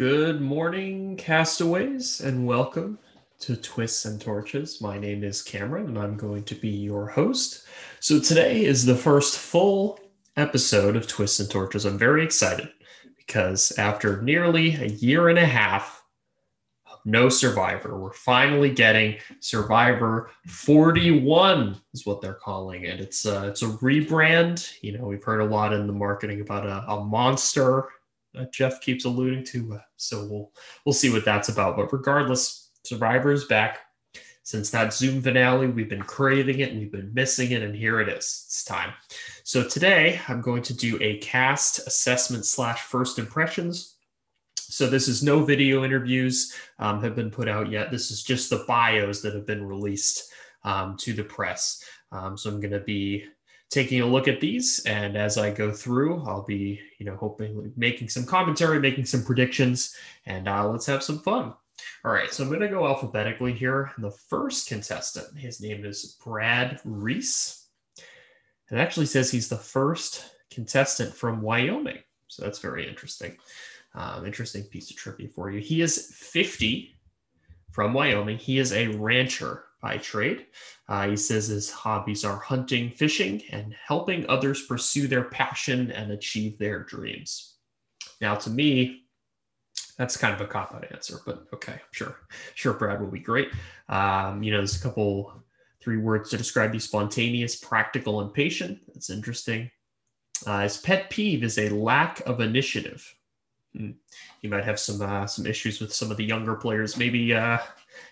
Good morning, castaways, and welcome to Twists and Torches. My name is Cameron, and I'm going to be your host. So, today is the first full episode of Twists and Torches. I'm very excited because after nearly a year and a half of no Survivor, we're finally getting Survivor 41, is what they're calling it. It's a, it's a rebrand. You know, we've heard a lot in the marketing about a, a monster that Jeff keeps alluding to. Uh, so we'll we'll see what that's about. But regardless, Survivor's back. Since that Zoom finale, we've been craving it we've been missing it, and here it is. It's time. So today I'm going to do a cast assessment slash first impressions. So this is no video interviews um, have been put out yet. This is just the bios that have been released um, to the press. Um, so I'm going to be taking a look at these and as i go through i'll be you know hoping making some commentary making some predictions and uh, let's have some fun. All right so i'm going to go alphabetically here. The first contestant his name is brad reese. It actually says he's the first contestant from wyoming so that's very interesting. Um, interesting piece of trivia for you. He is 50 from wyoming. He is a rancher by trade. Uh, he says his hobbies are hunting, fishing, and helping others pursue their passion and achieve their dreams. Now, to me, that's kind of a cop out answer, but okay, sure. Sure, Brad will be great. Um, you know, there's a couple, three words to describe you spontaneous, practical, and patient. That's interesting. Uh, his pet peeve is a lack of initiative. Hmm. He might have some uh, some issues with some of the younger players. Maybe uh,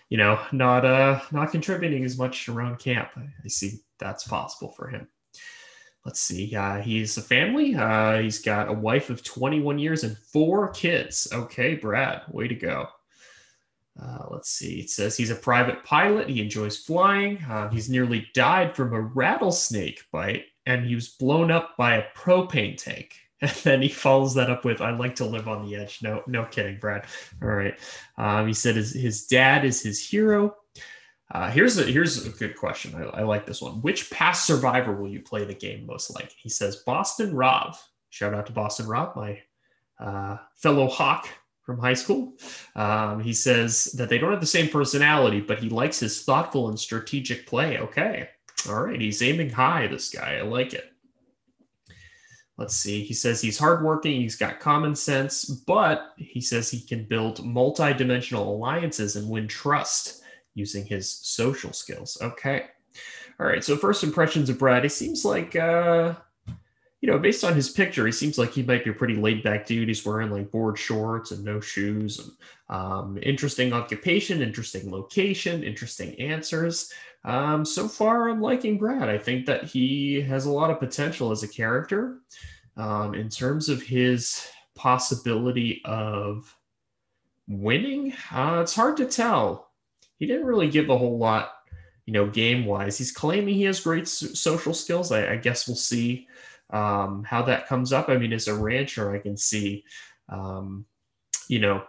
you know, not uh not contributing as much around camp. I see that's possible for him. Let's see. Uh, he's a family. Uh, he's got a wife of 21 years and four kids. Okay, Brad, way to go. Uh, let's see. It says he's a private pilot. He enjoys flying. Uh, he's nearly died from a rattlesnake bite, and he was blown up by a propane tank. And then he follows that up with, "I like to live on the edge." No, no kidding, Brad. All right. Um, he said his his dad is his hero. Uh, here's a here's a good question. I, I, like this one. Which past survivor will you play the game most like? He says Boston Rob. Shout out to Boston Rob, my uh, fellow Hawk from high school. Um, he says that they don't have the same personality, but he likes his thoughtful and strategic play. Okay, all right. He's aiming high. This guy, I like it let's see. He says he's hardworking, he's got common sense, but he says he can build multi-dimensional alliances and win trust using his social skills. Okay. All right. So first impressions of Brad, he seems like uh you know, based on his picture, he seems like he might be a pretty laid back dude. He's wearing like board shorts and no shoes. And, um, interesting occupation, interesting location, interesting answers. Um, so far, I'm liking Brad. I think that he has a lot of potential as a character. Um, in terms of his possibility of winning, uh, it's hard to tell. He didn't really give a whole lot, you know, game wise. He's claiming he has great so- social skills. I, I, guess we'll see um, how that comes up. I mean, as a rancher, I can see, um, you know,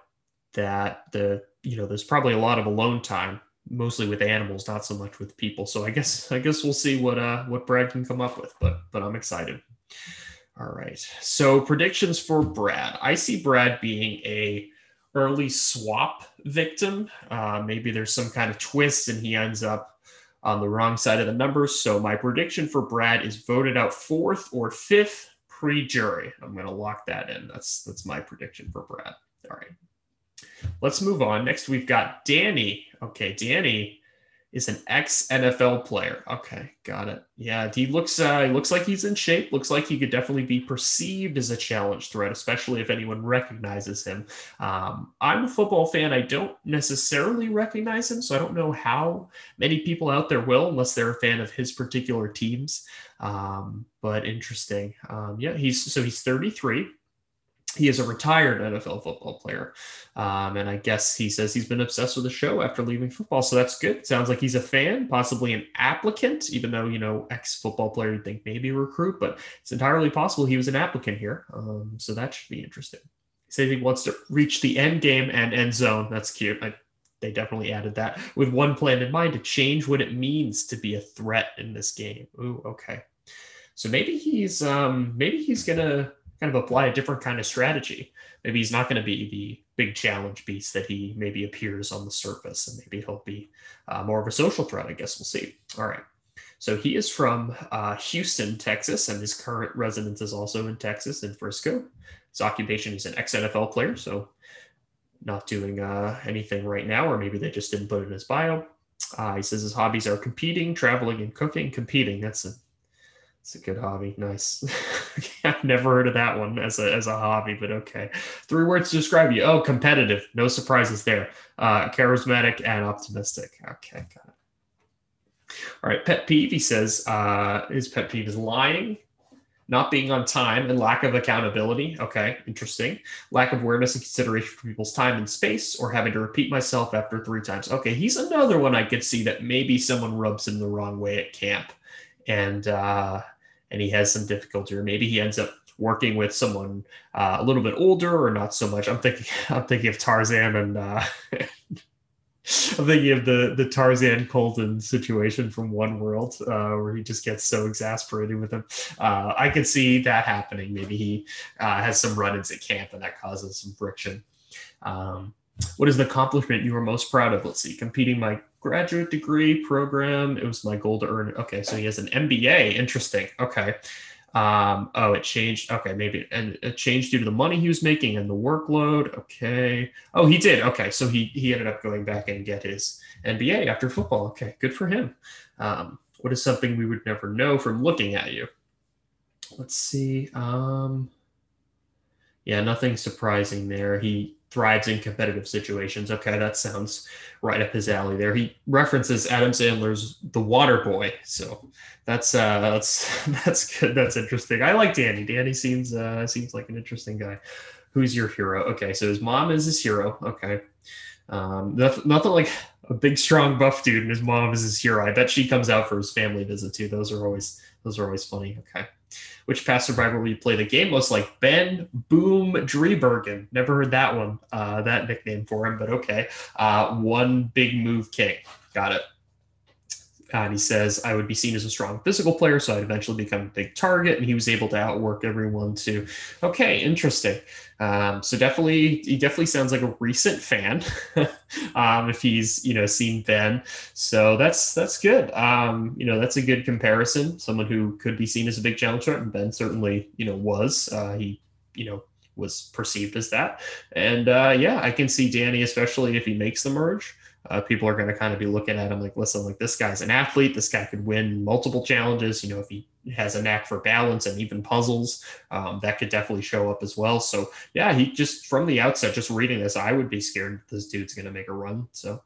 that the you know there's probably a lot of alone time mostly with animals, not so much with people. So I guess I guess we'll see what uh what Brad can come up with, but but I'm excited. All right. So predictions for Brad. I see Brad being a early swap victim. Uh, maybe there's some kind of twist and he ends up on the wrong side of the numbers. So my prediction for Brad is voted out fourth or fifth pre-jury. I'm going to lock that in. That's that's my prediction for Brad. All right. Let's move on. Next, we've got Danny. Okay, Danny is an ex NFL player. Okay, got it. Yeah, he looks uh, he looks like he's in shape. Looks like he could definitely be perceived as a challenge threat, especially if anyone recognizes him. Um, I'm a football fan. I don't necessarily recognize him, so I don't know how many people out there will, unless they're a fan of his particular teams. Um, but interesting. Um, yeah, he's so he's 33 he is a retired NFL football player. Um, and I guess he says he's been obsessed with the show after leaving football. So that's good. Sounds like he's a fan, possibly an applicant, even though, you know, ex football player, you'd think maybe recruit, but it's entirely possible he was an applicant here. Um, so that should be interesting. He says he wants to reach the end game and end zone. That's cute. I, they definitely added that with one plan in mind to change what it means to be a threat in this game. Ooh, okay. So maybe he's um maybe he's gonna kind of apply a different kind of strategy. Maybe he's not going to be the big challenge beast that he maybe appears on the surface, and maybe he'll be uh, more of a social threat. I guess we'll see. All right. So he is from uh, Houston, Texas, and his current residence is also in Texas, in Frisco. His occupation is an ex NFL player, so not doing uh, anything right now, or maybe they just didn't put it in his bio. Uh, he says his hobbies are competing, traveling, and cooking. Competing, that's a it's a good hobby. Nice. I've never heard of that one as a as a hobby, but okay. Three words to describe you. Oh, competitive. No surprises there. Uh, charismatic and optimistic. Okay, got it. All right, pet peeve. He says uh, his pet peeve is lying, not being on time, and lack of accountability. Okay, interesting. Lack of awareness and consideration for people's time and space, or having to repeat myself after three times. Okay, he's another one I could see that maybe someone rubs him the wrong way at camp, and uh, and he has some difficulty, or maybe he ends up working with someone uh, a little bit older or not so much. I'm thinking I'm thinking of Tarzan and uh, I'm thinking of the the Tarzan Colton situation from One World, uh, where he just gets so exasperated with him. Uh, I could see that happening. Maybe he uh, has some run-ins at camp, and that causes some friction. Um, what is the accomplishment you were most proud of? Let's see, competing my graduate degree program. It was my goal to earn. Okay, so he has an MBA. Interesting. Okay. Um, oh, it changed. Okay, maybe and it changed due to the money he was making and the workload. Okay. Oh, he did. Okay, so he he ended up going back and get his MBA after football. Okay, good for him. Um, what is something we would never know from looking at you? Let's see. Um, yeah, nothing surprising there. He thrives in competitive situations. Okay, that sounds right up his alley there. He references Adam Sandler's The Water Boy, so that's uh that's that's good. That's interesting. I like Danny. Danny seems uh seems like an interesting guy. Who's your hero? Okay, so his mom is his hero. Okay. Um nothing, nothing like a big strong buff dude and his mom is his hero. I bet she comes out for his family visit too. Those are always those are always funny. Okay. Which past survivor will you play the game most like? Ben Boom Driebergen. Never heard that one, uh, that nickname for him, but okay. Uh, one big move king. Got it. And he says, I would be seen as a strong physical player, so I'd eventually become a big target. And he was able to outwork everyone too. Okay, interesting. Um, so definitely, he definitely sounds like a recent fan. um, if he's you know seen Ben, so that's that's good. Um, you know, that's a good comparison. Someone who could be seen as a big challenge threat, and Ben certainly you know was. Uh, he you know was perceived as that. And uh, yeah, I can see Danny, especially if he makes the merge uh, people are going to kind of be looking at him like, listen, like this guy's an athlete. This guy could win multiple challenges. You know, if he has a knack for balance and even puzzles, um, that could definitely show up as well. So yeah, he just from the outset, just reading this, I would be scared this dude's going to make a run. So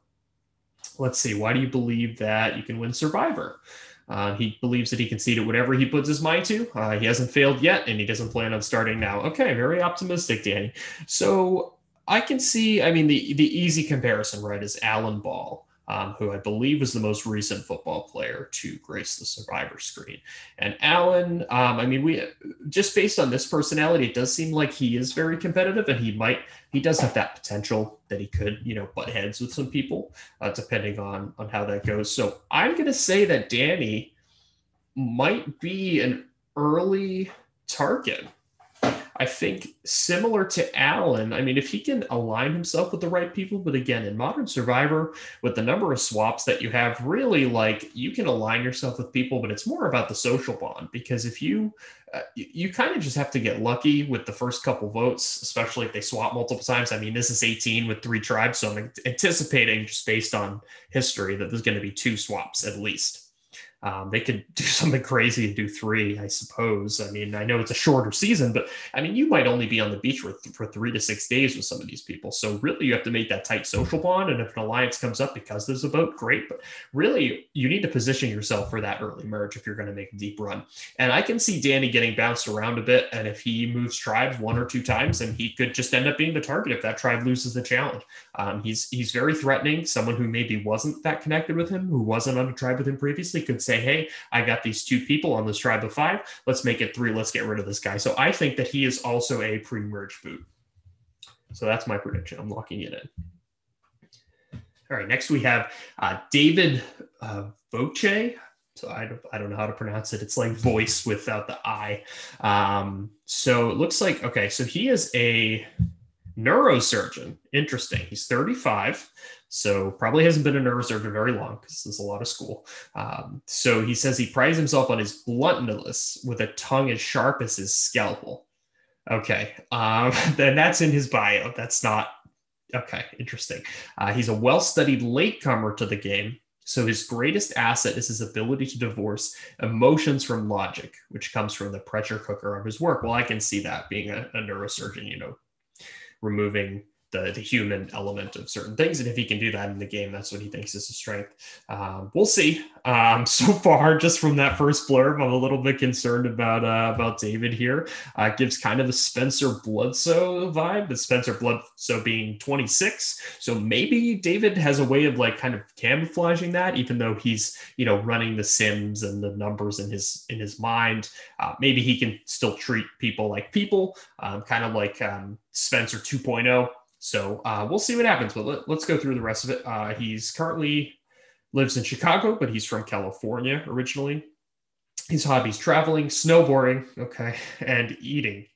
let's see. Why do you believe that you can win Survivor? Uh, he believes that he can see it whatever he puts his mind to. Uh, he hasn't failed yet, and he doesn't plan on starting now. Okay, very optimistic, Danny. So I can see. I mean, the the easy comparison, right, is Alan Ball, um, who I believe was the most recent football player to grace the Survivor screen. And Alan, um, I mean, we just based on this personality, it does seem like he is very competitive, and he might he does have that potential that he could, you know, butt heads with some people, uh, depending on on how that goes. So I'm going to say that Danny might be an early target I think similar to Alan, I mean, if he can align himself with the right people, but again, in Modern Survivor, with the number of swaps that you have, really like you can align yourself with people, but it's more about the social bond because if you, uh, you, you kind of just have to get lucky with the first couple votes, especially if they swap multiple times. I mean, this is 18 with three tribes, so I'm anticipating just based on history that there's going to be two swaps at least. Um, they could do something crazy and do three, I suppose. I mean, I know it's a shorter season, but I mean, you might only be on the beach for, th- for three to six days with some of these people. So really, you have to make that tight social bond. And if an alliance comes up because there's a boat, great. But really, you need to position yourself for that early merge if you're going to make a deep run. And I can see Danny getting bounced around a bit. And if he moves tribes one or two times, and he could just end up being the target if that tribe loses the challenge. Um, he's he's very threatening. Someone who maybe wasn't that connected with him, who wasn't on a tribe with him previously, could say, "Hey, I got these two people on this tribe of five. Let's make it three. Let's get rid of this guy." So I think that he is also a pre-merge boot. So that's my prediction. I'm locking it in. All right. Next we have uh, David uh, Voce. So I don't, I don't know how to pronounce it. It's like voice without the I. Um, so it looks like, okay, so he is a neurosurgeon. Interesting. He's 35. So probably hasn't been a neurosurgeon very long because there's a lot of school. Um, so he says he prides himself on his bluntness with a tongue as sharp as his scalpel. Okay. Um, then that's in his bio. That's not okay. Interesting. Uh, he's a well studied latecomer to the game so his greatest asset is his ability to divorce emotions from logic, which comes from the pressure cooker of his work. Well, I can see that being a, a neurosurgeon, you know, removing the, the human element of certain things. And if he can do that in the game, that's what he thinks is a strength. Um, we'll see. Um, so far, just from that first blurb, I'm a little bit concerned about uh, about David here. Uh, gives kind of a Spencer Bledsoe vibe, but Spencer Bledsoe being 26. So maybe David has a way of like kind of camouflaging that, even though he's you know running the sims and the numbers in his in his mind. Uh, maybe he can still treat people like people, um, kind of like um, Spencer 2.0 so uh, we'll see what happens. But let, us go through the rest of it. Uh, he's currently lives in Chicago, but he's from California originally. His hobbies traveling, snowboarding, okay, and eating.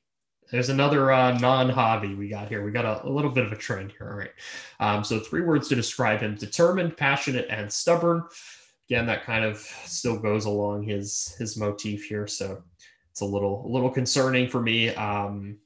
There's another uh, non-hobby we got here. We got a, a, little bit of a trend here. All right. Um, so three words to describe him: determined, passionate, and stubborn. Again, that kind of still goes along his his motif here. So it's a little a little concerning for me, um,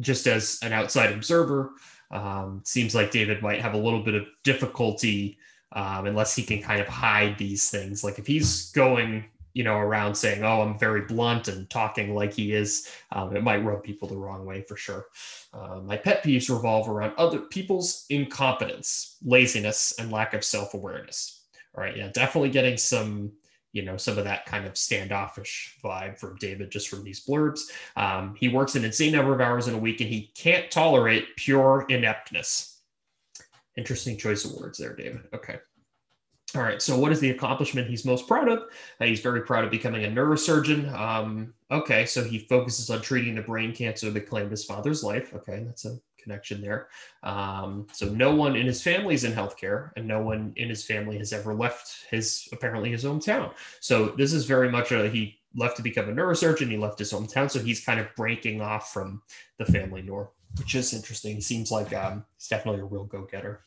just as an outside observer. Um, seems like David might have a little bit of difficulty um, unless he can kind of hide these things. Like if he's going, you know, around saying, "Oh, I'm very blunt" and talking like he is, um, it might rub people the wrong way for sure. Uh, my pet peeves revolve around other people's incompetence, laziness, and lack of self-awareness. All right, yeah, definitely getting some you know some of that kind of standoffish vibe from David just from these blurbs. Um, he works an insane number of hours in a week, and he can't tolerate pure ineptness. Interesting choice of words there, David. Okay. All right. So, what is the accomplishment he's most proud of? Uh, he's very proud of becoming a neurosurgeon. Um, okay. So, he focuses on treating the brain cancer that claimed his father's life. Okay. That's a connection there. Um, so no one in his family is in healthcare, and no one in his family has ever left his apparently his hometown. So this is very much a he left to become a neurosurgeon. He left his hometown, so he's kind of breaking off from the family norm, which is interesting. He seems like um, he's definitely a real go getter.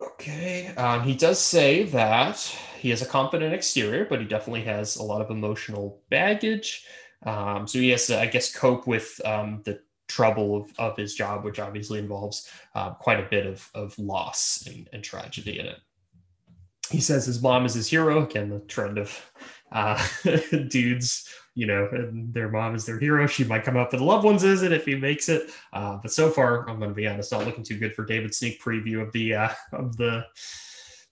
Okay. Um, he does say that he has a confident exterior, but he definitely has a lot of emotional baggage. Um, so he has to, I guess, cope with um, the trouble of, of his job, which obviously involves uh, quite a bit of, of loss and, and, tragedy in it. He says his mom is his hero. Again, the trend of uh, dudes, you know, and their mom is their hero. She might come up with loved ones is it if he makes it. Uh, but so far, I'm going to be honest, not looking too good for David's sneak preview of the uh, of the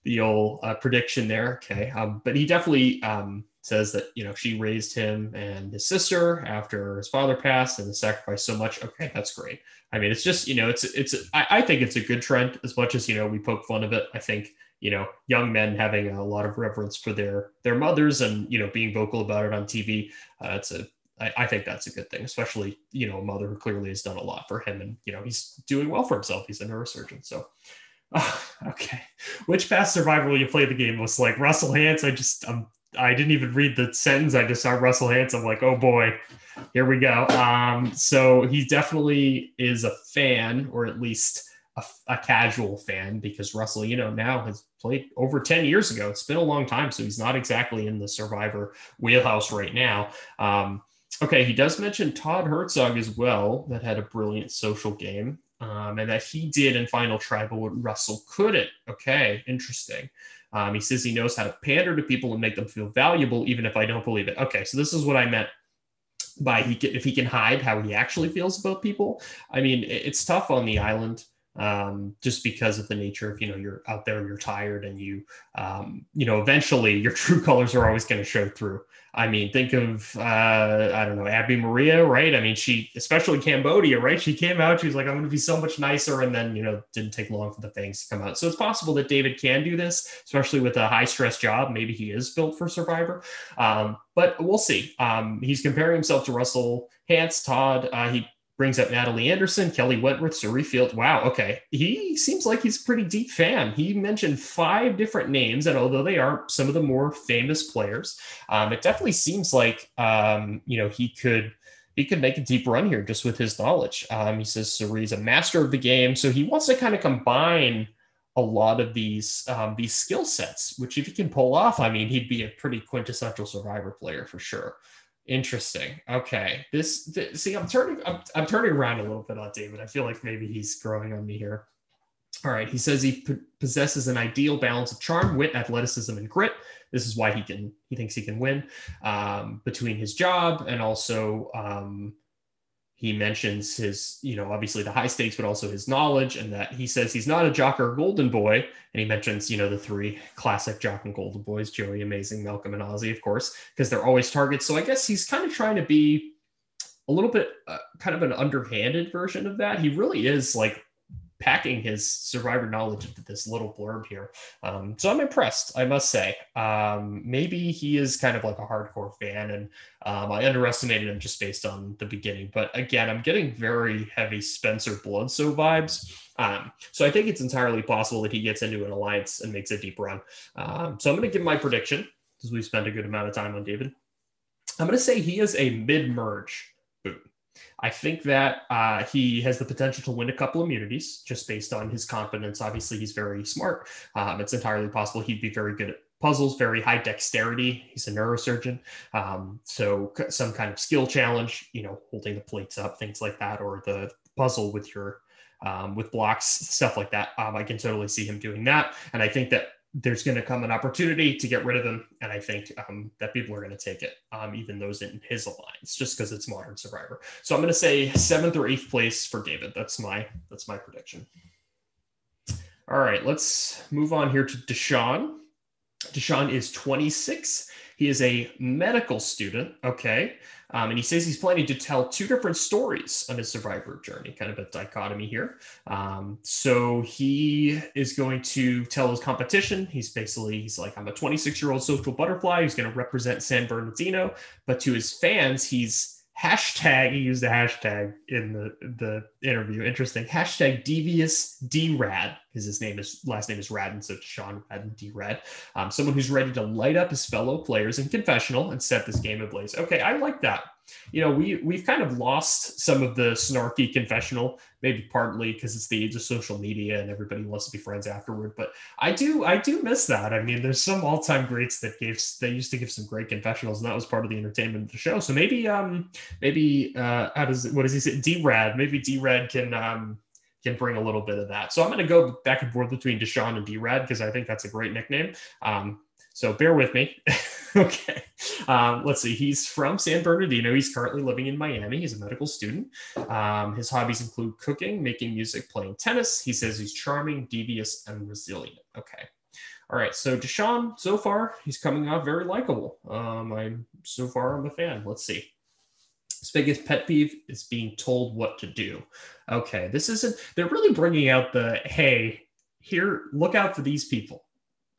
the old uh, prediction there. Okay, um, but he definitely um, says that you know she raised him and his sister after his father passed and sacrificed so much okay that's great i mean it's just you know it's it's I, I, think it's a good trend as much as you know we poke fun of it i think you know young men having a lot of reverence for their their mothers and you know being vocal about it on tv uh, it's a I, I think that's a good thing especially you know a mother who clearly has done a lot for him and you know he's doing well for himself he's a neurosurgeon so Oh, okay. Which past survivor will you play the game most like? Russell Hantz? I just I'm I didn't even read the sentence. I just saw Russell Hantz. I'm like, oh boy, here we go. Um, so he definitely is a fan, or at least a, a, casual fan, because Russell, you know, now has played over 10 years ago. It's been a long time, so he's not exactly in the Survivor wheelhouse right now. Um, okay, he does mention Todd Herzog as well, that had a brilliant social game. Um, and that he did in Final Tribal what Russell couldn't. Okay, interesting. Um, he says he knows how to pander to people and make them feel valuable, even if I don't believe it. Okay, so this is what I meant by he can, if he can hide how he actually feels about people. I mean, it's tough on the island um, just because of the nature of you know you're out there and you're tired and you um, you know eventually your true colors are always going to show through i mean think of uh, i don't know Abi-Maria, right? I mean she especially cambodia right? She came out she was like i'm going to be so much nicer and then you know didn't take long for the things to come out. So it's possible that david can do this especially with a high stress job. Maybe he is built for survivor. Um, but we'll see. Um, he's comparing himself to russell hantz todd uh, he brings up Natalie Anderson, Kelley Wentworth, Cirie Field. Wow, okay. He seems like he's a pretty deep fan. He mentioned five different names, and although they aren't some of the more famous players, um, it definitely seems like um, you know he could he could make a deep run here just with his knowledge. Um, he says Cirie's a master of the game, so he wants to kind of combine a lot of these um, these skill sets. Which, if he can pull off, I mean, he'd be a pretty quintessential Survivor player for sure. Interesting. Okay. This, see, I'm turning I'm, I'm turning around a little bit on David. I feel like maybe he's growing on me here. All right. He says he p- possesses an ideal balance of charm, wit, athleticism, and grit. This is why he can he thinks he can win um, between his job and also um, he mentions his, you know, obviously the high stakes, but also his knowledge, and that he says he's not a jock or golden boy. And he mentions, you know, the three classic jock and golden boys, Joey, Amazing, Malcolm, and Ozzy, of course, because they're always targets. So I guess he's kind of trying to be a little bit uh, kind of an underhanded version of that. He really is like packing his survivor knowledge into this little blurb here. Um, so I'm impressed, I must say. Um, maybe he is kind of like a hardcore fan, and um, I underestimated him just based on the beginning. But again, I'm getting very heavy Spencer Bledsoe vibes. Um, so I think it's entirely possible that he gets into an alliance and makes a deep run. Um, so I'm going to give my prediction because we spent a good amount of time on David. I'm going to say he is a mid merge I think that uh, he has the potential to win a couple immunities just based on his competence. Obviously, he's very smart. Um, it's entirely possible he'd be very good at puzzles, very high dexterity. He's a neurosurgeon. Um, so, some kind of skill challenge, you know, holding the plates up, things like that, or the puzzle with your um, with blocks, stuff like that. Um, I can totally see him doing that. And I think that there's going to come an opportunity to get rid of him, and I think um, that people are going to take it, um, even those in his alliance, just because it's Modern Survivor. So I'm going to say seventh or eighth place for David. That's my that's my prediction. All right, let's move on here to Deshawn. Deshawn is 26. He is a medical student. Okay. Um, and he says he's planning to tell two different stories on his survivor journey, kind of a dichotomy here. Um, so he is going to tell his competition. He's basically, he's like, I'm a 26 year old social butterfly who's going to represent San Bernardino. But to his fans, he's hashtag he used a hashtag in the the interview interesting hashtag devious drad because his name is last name is Radden, so it's Sean Radden D Rad. Um, someone who's ready to light up his fellow players in confessional and set this game ablaze. Okay, I like that you know, we we've kind of lost some of the snarky confessional, maybe partly because it's the age of social media and everybody wants to be friends afterward. But I do I do miss that. I mean, there's some all time greats that gave they used to give some great confessionals, and that was part of the entertainment of the show. So maybe um maybe uh how does it what does he say? D Rad maybe D Rad can um can bring a little bit of that. So I'm going to go back and forth between Deshawn and D Rad because I think that's a great nickname. Um, so bear with me. okay. Um, let's see. He's from San Bernardino. He's currently living in Miami. He's a medical student. Um, his hobbies include cooking, making music, playing tennis. He says he's charming, devious, and resilient. Okay. All right. So Deshawn, so far, he's coming off very likable. Um, I'm so far, I'm a fan. Let's see. His biggest pet peeve is being told what to do. Okay. This isn't, they're really bringing out the, hey, here, look out for these people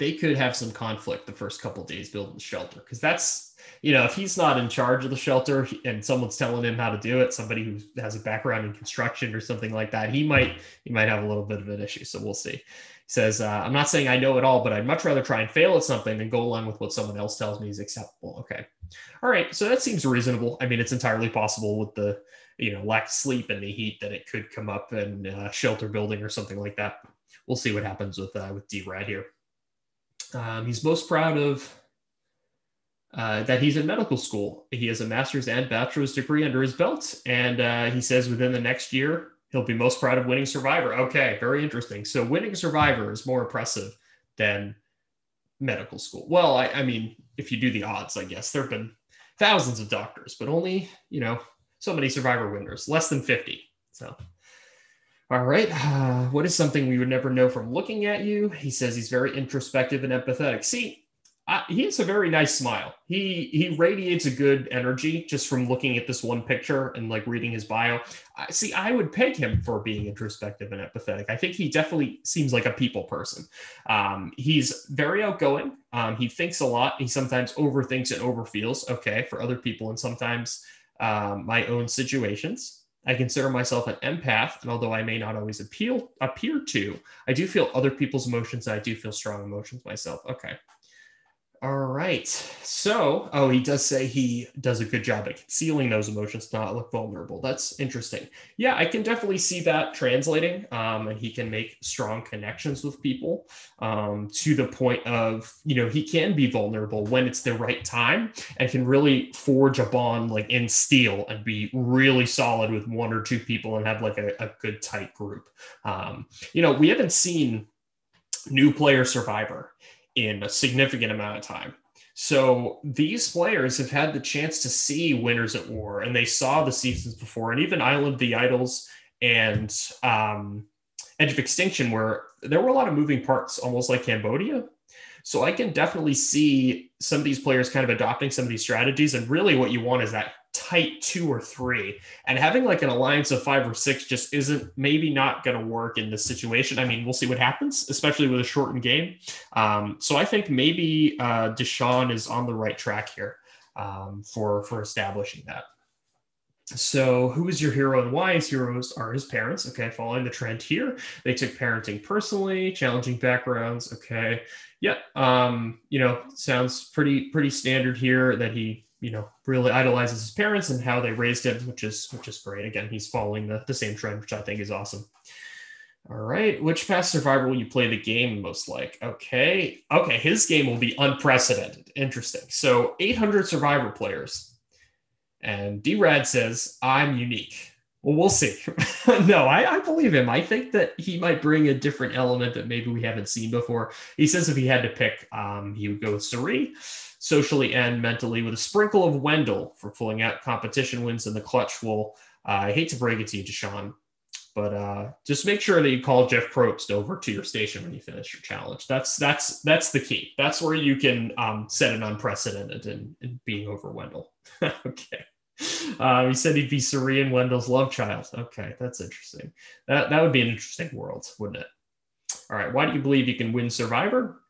they could have some conflict the first couple days building the shelter because that's you know if he's not in charge of the shelter and someone's telling him how to do it somebody who has a background in construction or something like that he might he might have a little bit of an issue so we'll see. He says uh, i'm not saying i know it all but i'd much rather try and fail at something than go along with what someone else tells me is acceptable. Okay. All right so that seems reasonable. I mean it's entirely possible with the you know lack of sleep and the heat that it could come up in uh, shelter building or something like that. We'll see what happens with uh, with d-rad here um, he's most proud of uh, that he's in medical school. He has a master's and bachelor's degree under his belt. And uh, he says within the next year, he'll be most proud of winning Survivor. Okay, very interesting. So winning Survivor is more impressive than medical school. Well, I, I mean, if you do the odds, I guess there have been thousands of doctors, but only, you know, so many Survivor winners, less than 50. So all right. Uh, what is something we would never know from looking at you? He says he's very introspective and empathetic. See, I, he has a very nice smile. He he radiates a good energy just from looking at this one picture and like reading his bio. I, see, I would peg him for being introspective and empathetic. I think he definitely seems like a people person. Um, he's very outgoing. Um, he thinks a lot. He sometimes overthinks and overfeels. Okay, for other people, and sometimes um, my own situations. I consider myself an empath, and although I may not always appeal appear to, I do feel other people's emotions. I do feel strong emotions myself. Okay. All right. So, oh, he does say he does a good job at concealing those emotions, not look vulnerable. That's interesting. Yeah, I can definitely see that translating. Um, and he can make strong connections with people um, to the point of, you know, he can be vulnerable when it's the right time and can really forge a bond like in steel and be really solid with one or two people and have like a, a good tight group. Um, you know, we haven't seen new player survivor in a significant amount of time. So these players have had the chance to see Winners at War, and they saw the seasons before, and even Island of the Idols and um, Edge of Extinction, where there were a lot of moving parts, almost like Cambodia. So I can definitely see some of these players kind of adopting some of these strategies. And really, what you want is that tight two or three. And having like an alliance of five or six just isn't maybe not going to work in this situation. I mean, we'll see what happens, especially with a shortened game. Um, so I think maybe uh, Deshawn is on the right track here um, for for establishing that. So, who is your hero and why? His heroes are his parents. Okay, following the trend here, they took parenting personally, challenging backgrounds. Okay, yeah, um, you know, sounds pretty pretty standard here that he you know really idolizes his parents and how they raised him which is which is great. Again he's following the, the same trend which i think is awesome. All right which past survivor will you play the game most like? Okay okay his game will be unprecedented. Interesting. So 800 survivor players. And d-rad says i'm unique. Well we'll see. No I, I believe him. I think that he might bring a different element that maybe we haven't seen before. He says if he had to pick um, he would go with Cirie socially and mentally with a sprinkle of Wendell for pulling out competition wins in the clutch. Will uh, I hate to break it to you, Deshawn, but uh, just make sure that you call Jeff Probst over to your station when you finish your challenge. That's that's that's the key. That's where you can um, set an unprecedented in, in being over Wendell. okay. Uh, he said he'd be and Wendell's love child. Okay, that's interesting. That that would be an interesting world, wouldn't it? All right. Why do you believe you can win Survivor?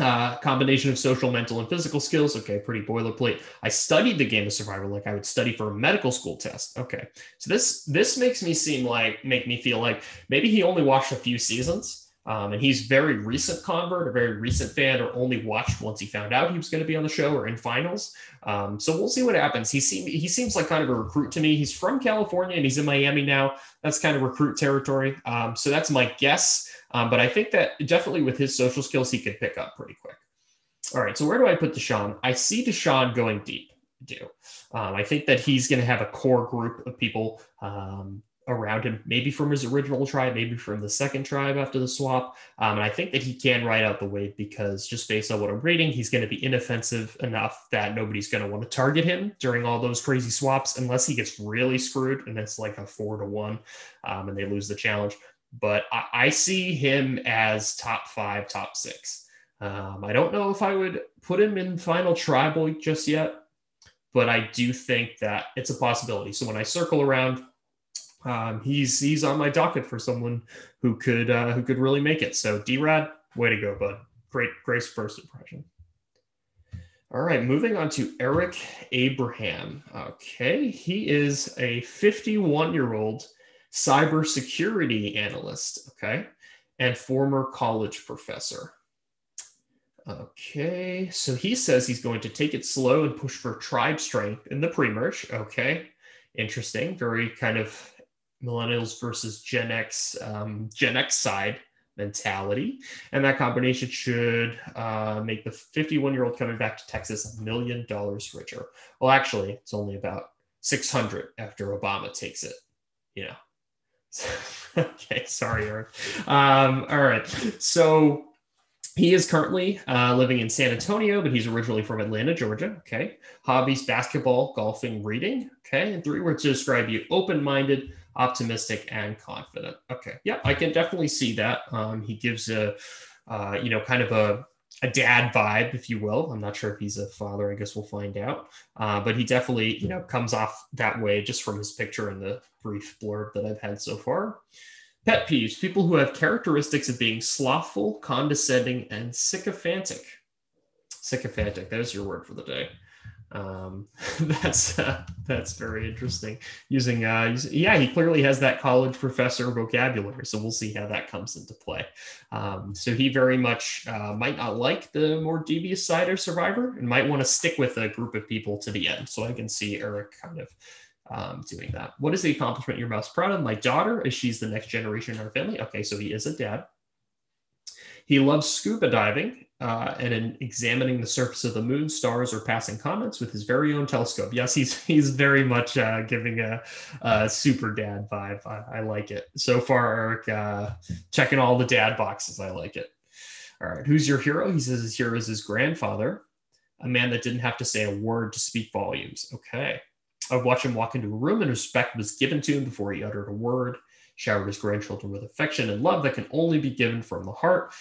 Uh, combination of social, mental, and physical skills. Okay, pretty boilerplate. I studied the game of survival like I would study for a medical school test. Okay, so this this makes me seem like make me feel like maybe he only watched a few seasons, um, and he's very recent convert, a very recent fan, or only watched once he found out he was going to be on the show or in finals. Um, so we'll see what happens. He seems he seems like kind of a recruit to me. He's from California and he's in Miami now. That's kind of recruit territory. Um, so that's my guess. Um, but I think that definitely with his social skills, he could pick up pretty quick. All right, so where do I put Deshawn? I see Deshawn going deep. Do um, I think that he's going to have a core group of people um, around him, maybe from his original tribe, maybe from the second tribe after the swap. Um, and I think that he can ride out the wave because just based on what I'm reading, he's going to be inoffensive enough that nobody's going to want to target him during all those crazy swaps unless he gets really screwed and it's like a four to one um, and they lose the challenge but I, I see him as top five, top six. Um, I don't know if I would put him in final tribal just yet, but I do think that it's a possibility. So when I circle around, um, he's he's on my docket for someone who could uh, who could really make it. So D-Rad, way to go, bud! Great, great first impression. All right, moving on to Eric Abraham. Okay, he is a 51 year old cybersecurity analyst, okay, and former college professor. Okay, so he says he's going to take it slow and push for tribe strength in the pre-merge. Okay, interesting. Very kind of millennials versus Gen X, um, Gen X side mentality. And that combination should uh, make the 51 year old coming back to Texas a million dollars richer. Well, actually, it's only about 600 after Obama takes it, you know. okay, sorry, Eric. Um, all right. So he is currently uh, living in San Antonio, but he's originally from Atlanta, Georgia. Okay. Hobbies basketball, golfing, reading. Okay. And three words to describe you open minded, optimistic, and confident. Okay. Yeah, I can definitely see that. Um, he gives a, uh, you know, kind of a, a dad vibe, if you will. I'm not sure if he's a father. I guess we'll find out. Uh, but he definitely, you know, comes off that way just from his picture and the brief blurb that I've had so far. Pet peeves: people who have characteristics of being slothful, condescending, and sycophantic. Sycophantic. There's your word for the day. Um, that's uh, that's very interesting. Using, uh, yeah, he clearly has that college professor vocabulary, so we'll see how that comes into play. Um, so he very much uh, might not like the more devious side of Survivor and might want to stick with a group of people to the end. So I can see Eric kind of um, doing that. What is the accomplishment you're most proud of? My daughter, as she's the next generation in our family. Okay, so he is a dad. He loves scuba diving uh, and in examining the surface of the moon, stars, or passing comets with his very own telescope. Yes, he's he's very much uh, giving a, a, super dad vibe. I, I, like it so far, Eric. Uh, checking all the dad boxes. I like it. All right, who's your hero? He says his hero is his grandfather, a man that didn't have to say a word to speak volumes. Okay. I've watched him walk into a room and respect was given to him before he uttered a word, showered his grandchildren with affection and love that can only be given from the heart.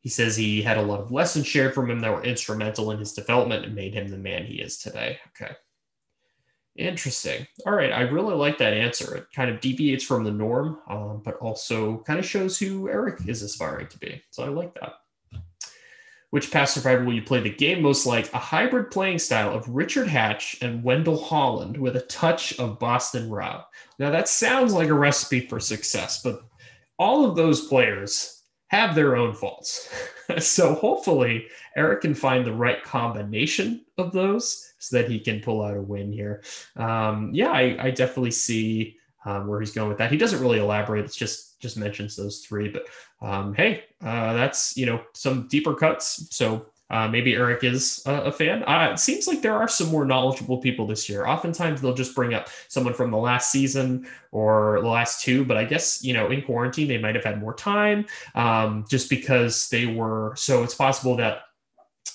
He says he had a lot of lessons shared from him that were instrumental in his development and made him the man he is today. Okay. Interesting. All right. I really like that answer. It kind of deviates from the norm, um, but also kind of shows who Eric is aspiring to be. So I like that. Which past survivor will you play the game most like? A hybrid playing style of Richard Hatch and Wendell Holland with a touch of Boston Rob. Now, that sounds like a recipe for success, but all of those players have their own faults. so hopefully, Eric can find the right combination of those so that he can pull out a win here. Um, yeah, I, I definitely see um, where he's going with that. He doesn't really elaborate. It's just just mentions those three. But um, hey, uh, that's you know some deeper cuts. So uh, maybe Eric is a, a fan. Uh, it seems like there are some more knowledgeable people this year. Oftentimes they'll just bring up someone from the last season or the last two, but I guess you know in quarantine they might have had more time um, just because they were. So it's possible that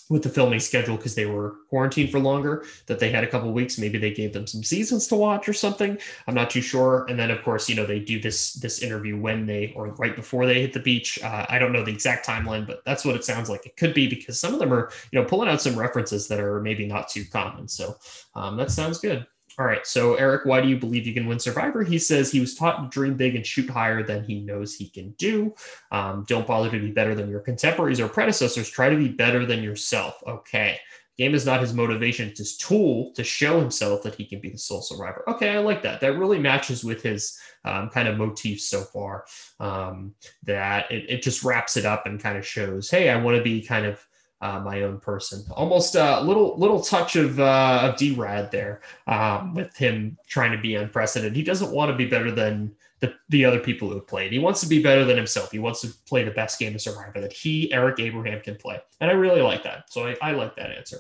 with the filming schedule because they were quarantined for longer that they had a couple weeks. Maybe they gave them some seasons to watch or something. I'm not too sure. And then of course you know they do this this interview when they or right before they hit the beach. Uh, i don't know the exact timeline but that's what it sounds like it could be because some of them are you know pulling out some references that are maybe not too common. So um, that sounds good all right. So, Eric, why do you believe you can win Survivor? He says he was taught to dream big and shoot higher than he knows he can do. Um, don't bother to be better than your contemporaries or predecessors. Try to be better than yourself. Okay. Game is not his motivation, it's his tool to show himself that he can be the sole survivor. Okay, I like that. That really matches with his um, kind of motifs so far. Um, that it, it just wraps it up and kind of shows, hey, I want to be kind of uh, my own person. Almost a little little touch of uh, of D-Rad there um, with him trying to be unprecedented. He doesn't want to be better than the, the other people who have played. He wants to be better than himself. He wants to play the best game of Survivor that he, Eric Abraham, can play. And I really like that. So I, I like that answer.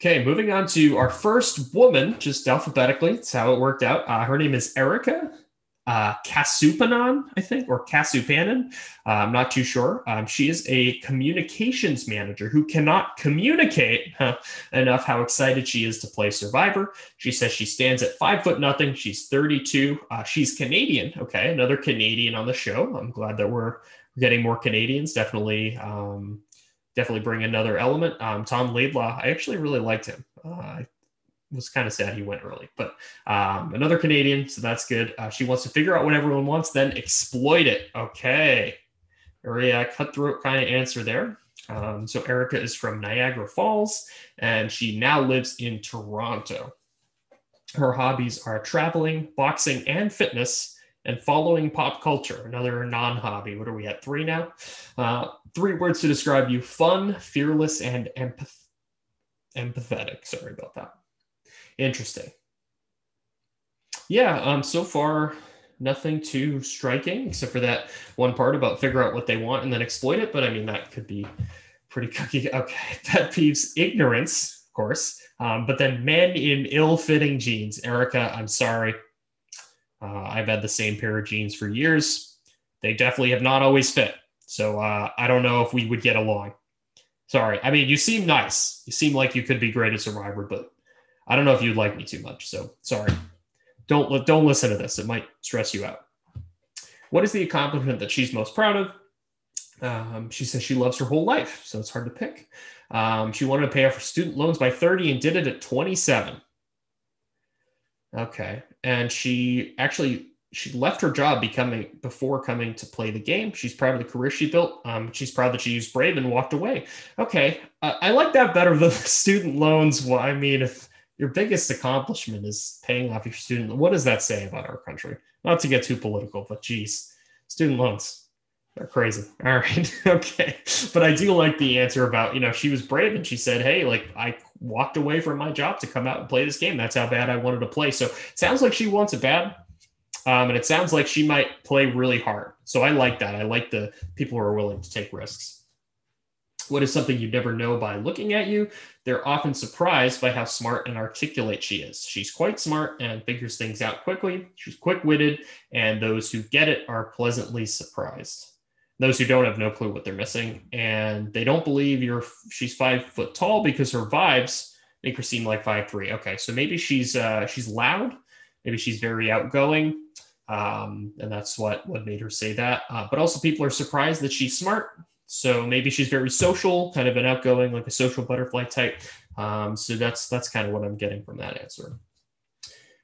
Okay, moving on to our first woman, just alphabetically. That's how it worked out. Uh, her name is Erika uh, Casupanan, I think, or Casupanan. Uh, I'm not too sure. Um, she is a communications manager who cannot communicate huh, enough how excited she is to play Survivor. She says she stands at five foot nothing. She's 32. Uh, she's Canadian. Okay, another Canadian on the show. I'm glad that we're getting more Canadians. Definitely, um, definitely bring another element. Um, Tom Laidlaw, I actually really liked him. Uh, was kind of sad he went early, but um, another Canadian, so that's good. Uh, she wants to figure out what everyone wants, then exploit it. Okay, very cutthroat kind of answer there. Um, so Erika is from Niagara Falls, and she now lives in Toronto. Her hobbies are traveling, boxing, and fitness, and following pop culture. Another non-hobby. What are we at? Three now. Uh, three words to describe you: fun, fearless, and empath- empathetic. Sorry about that. Interesting. Yeah, um, so far nothing too striking except for that one part about figure out what they want and then exploit it. But I mean, that could be pretty cookie. Okay, pet peeves, ignorance, of course. Um, but then men in ill-fitting jeans. Erika, I'm sorry. Uh, I've had the same pair of jeans for years. They definitely have not always fit. So uh, I don't know if we would get along. Sorry. I mean, you seem nice. You seem like you could be great at Survivor, but I don't know if you'd like me too much. So sorry. Don't don't listen to this. It might stress you out. What is the accomplishment that she's most proud of? Um, she says she loves her whole life, so it's hard to pick. Um, she wanted to pay off her student loans by 30 and did it at 27. Okay. And she actually she left her job becoming before coming to play the game. She's proud of the career she built. Um, she's proud that she used Brave and walked away. Okay, uh, I like that better than student loans. Well, I mean, if your biggest accomplishment is paying off your student, what does that say about our country? Not to get too political, but geez, student loans. They're crazy. All right. okay. But I do like the answer about, you know, she was brave and she said, Hey, like I walked away from my job to come out and play this game. That's how bad I wanted to play. So it sounds like she wants it bad. Um, and it sounds like she might play really hard. So I like that. I like the people who are willing to take risks. What is something you never know by looking at you? They're often surprised by how smart and articulate she is. She's quite smart and figures things out quickly. She's quick witted, and those who get it are pleasantly surprised. Those who don't have no clue what they're missing, and they don't believe you're she's five foot tall because her vibes make her seem like five three. Okay, so maybe she's uh, she's loud, maybe she's very outgoing, um, and that's what what made her say that. Uh, but also, people are surprised that she's smart. So maybe she's very social, kind of an outgoing, like a social butterfly type. Um, so that's that's kind of what I'm getting from that answer.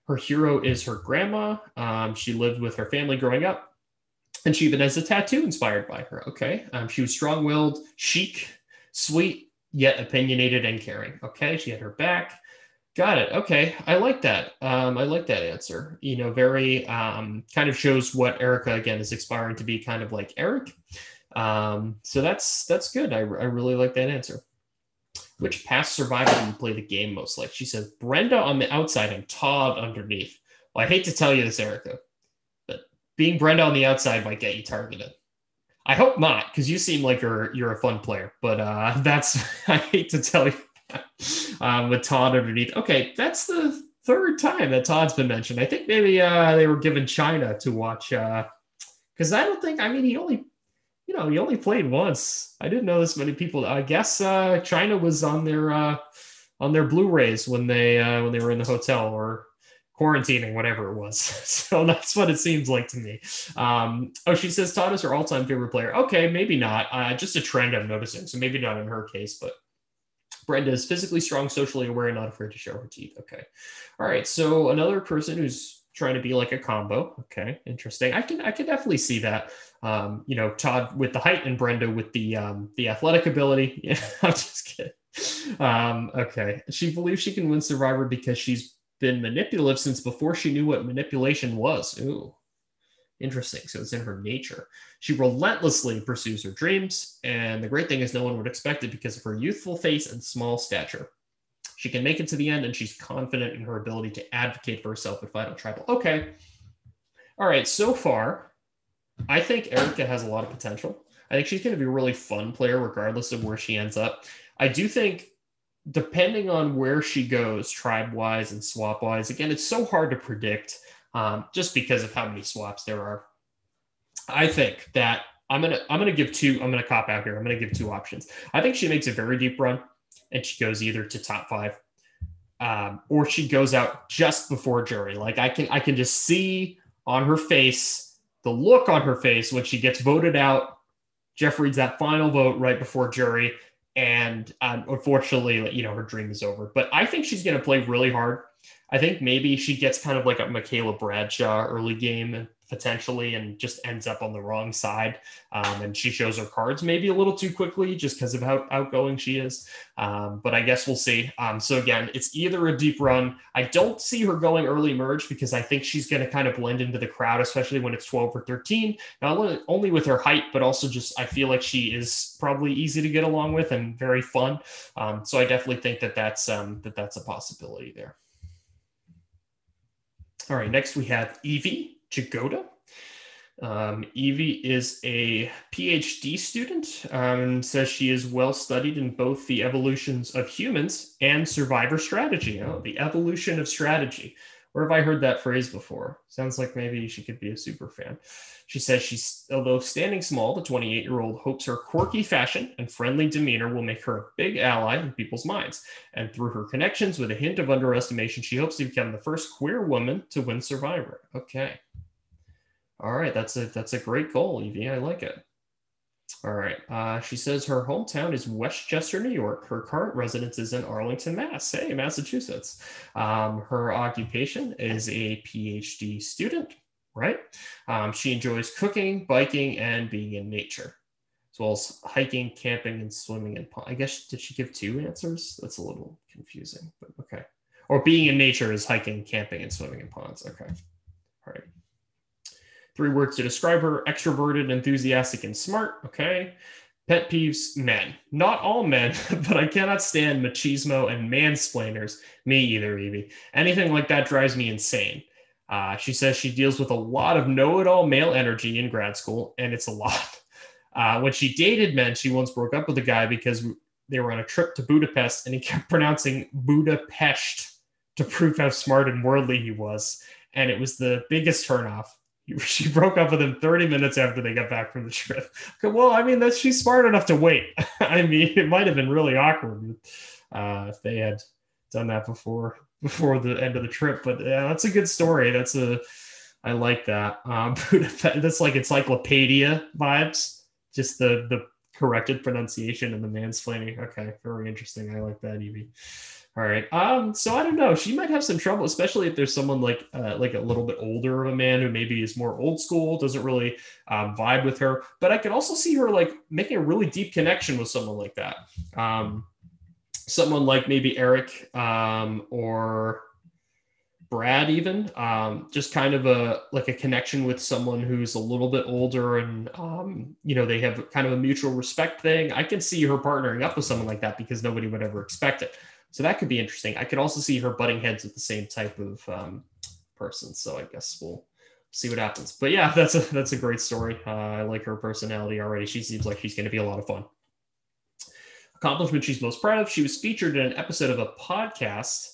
Her hero is her grandma. Um, she lived with her family growing up, and she even has a tattoo inspired by her. Okay, um, she was strong-willed, chic, sweet, yet opinionated and caring. Okay, she had her back. Got it. Okay, I like that. Um, I like that answer. You know, very um, kind of shows what Erika again is aspiring to be, kind of like Eric. Um, so that's that's good. I, I really like that answer. Which past survivor do you play the game most like? She says Brenda on the outside and Todd underneath. Well, I hate to tell you this, Erika, but being Brenda on the outside might get you targeted. I hope not, because you seem like you're you're a fun player. But uh, that's I hate to tell you um, with Todd underneath. Okay, that's the third time that Todd's been mentioned. I think maybe uh, they were given China to watch because uh, I don't think. I mean, he only you know he only played once. I didn't know this many people. I guess uh, China was on their uh, on their Blu-rays when they uh, when they were in the hotel or quarantining, whatever it was. so that's what it seems like to me. Um, oh, she says Todd is her all-time favorite player. Okay, maybe not. Uh, just a trend I'm noticing. So maybe not in her case, but Brenda is physically strong, socially aware, and not afraid to show her teeth. Okay. All right. So another person who's trying to be like a combo. Okay. Interesting. I can I can definitely see that. Um, you know, Todd with the height and Brenda with the um the athletic ability. Yeah, I'm just kidding. Um, okay. She believes she can win Survivor because she's been manipulative since before she knew what manipulation was. Ooh. Interesting. So it's in her nature. She relentlessly pursues her dreams, and the great thing is no one would expect it because of her youthful face and small stature. She can make it to the end, and she's confident in her ability to advocate for herself and fight on tribal. Okay. All right. So far, I think Erika has a lot of potential. I think she's going to be a really fun player, regardless of where she ends up. I do think, depending on where she goes, tribe wise and swap wise, again, it's so hard to predict um, just because of how many swaps there are. I think that I'm gonna I'm gonna give two. I'm gonna cop out here. I'm gonna give two options. I think she makes a very deep run, and she goes either to top five, um, or she goes out just before jury. Like I can I can just see on her face the look on her face when she gets voted out. Jeff reads that final vote right before jury, and um, unfortunately, you know her dream is over. But I think she's gonna play really hard. I think maybe she gets kind of like a Michaela Bradshaw early game potentially and just ends up on the wrong side. Um, and she shows her cards maybe a little too quickly just because of how outgoing she is. Um, but I guess we'll see. Um, so again, it's either a deep run. I don't see her going early merge because I think she's going to kind of blend into the crowd, especially when it's 12 or 13. Not only with her height, but also just I feel like she is probably easy to get along with and very fun. Um, so I definitely think that that's um, that that's a possibility there. All right, next we have Evie Jagoda. Um, Evie is a PhD student um, and says she is well studied in both the evolutions of humans and survivor strategy. Oh, the evolution of strategy. Where have I heard that phrase before? Sounds like maybe she could be a super fan. She says she's, although standing small, the 28 year old hopes her quirky fashion and friendly demeanor will make her a big ally in people's minds. And through her connections with a hint of underestimation, she hopes to become the first queer woman to win Survivor. Okay. All right. That's a, that's a great goal, Evie. I like it. All right. Uh, she says her hometown is Westchester, New York. Her current residence is in Arlington, Mass. Hey, Massachusetts. Um, her occupation is a PhD student right? Um, she enjoys cooking, biking, and being in nature, as well as hiking, camping, and swimming in pond. I guess did she give two answers? That's a little confusing, but okay. Or being in nature is hiking, camping, and swimming in ponds. Okay. All right. Three words to describe her extroverted, enthusiastic, and smart. Okay. Pet peeves men. Not all men, but I cannot stand machismo and mansplainers. Me either, Evie. Anything like that drives me insane. Uh, she says she deals with a lot of know it all male energy in grad school, and it's a lot. Uh, when she dated men, she once broke up with a guy because they were on a trip to Budapest and he kept pronouncing Budapest to prove how smart and worldly he was. And it was the biggest turnoff. She broke up with him 30 minutes after they got back from the trip. Well, I mean, that she's smart enough to wait. I mean, it might have been really awkward uh, if they had done that before before the end of the trip. But yeah, that's a good story. That's a I like that. Um, that's like encyclopedia vibes. Just the the corrected pronunciation and the mansplaining. Okay, very interesting. I like that, Evie. All right. Um. So I don't know. She might have some trouble, especially if there's someone like uh, like a little bit older of a man who maybe is more old school, doesn't really um, vibe with her. But I could also see her like making a really deep connection with someone like that. Um, someone like maybe Eric um, or Brad even um, just kind of a like a connection with someone who's a little bit older and um, you know they have kind of a mutual respect thing. I can see her partnering up with someone like that because nobody would ever expect it. So that could be interesting. I could also see her butting heads with the same type of um, person. So I guess we'll see what happens. But yeah, that's a that's a great story. Uh, I like her personality already. She seems like she's going to be a lot of fun accomplishment she's most proud of. She was featured in an episode of a podcast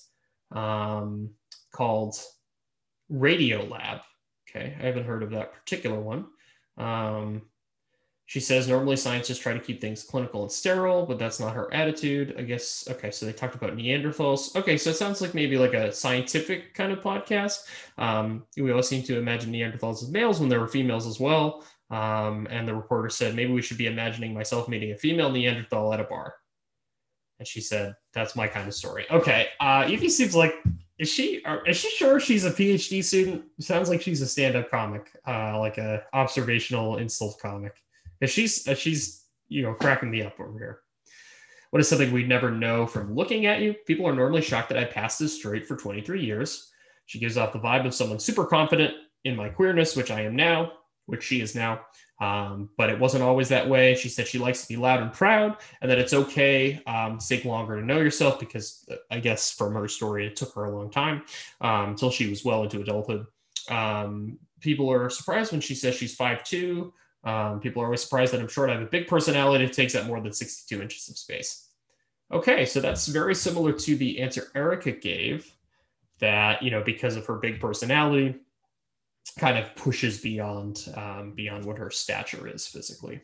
um, called Radio Lab. Okay, I haven't heard of that particular one. Um, she says normally scientists try to keep things clinical and sterile, but that's not her attitude. I guess. Okay, so they talked about Neanderthals. Okay, so it sounds like maybe like a scientific kind of podcast. Um, we always seem to imagine Neanderthals as males when there were females as well. Um, and the reporter said, maybe we should be imagining myself meeting a female Neanderthal at a bar. And she said, that's my kind of story. Okay. Uh, Evie seems like, is she, is she sure she's a PhD student? Sounds like she's a stand-up comic, uh, like a observational insult comic. If she's, if she's, you know, cracking me up over here. What is something we'd never know from looking at you? People are normally shocked that I passed this straight for 23 years. She gives off the vibe of someone super confident in my queerness, which I am now which she is now. Um, but it wasn't always that way. She said she likes to be loud and proud, and that it's okay um, to take longer to know yourself because uh, I guess from her story, it took her a long time um, until she was well into adulthood. Um, people are surprised when she says she's 5'2. Um, people are always surprised that I'm short. I have a big personality It takes up more than 62 inches of space. Okay, so that's very similar to the answer Erika gave that, you know, because of her big personality, kind of pushes beyond um, beyond what her stature is physically.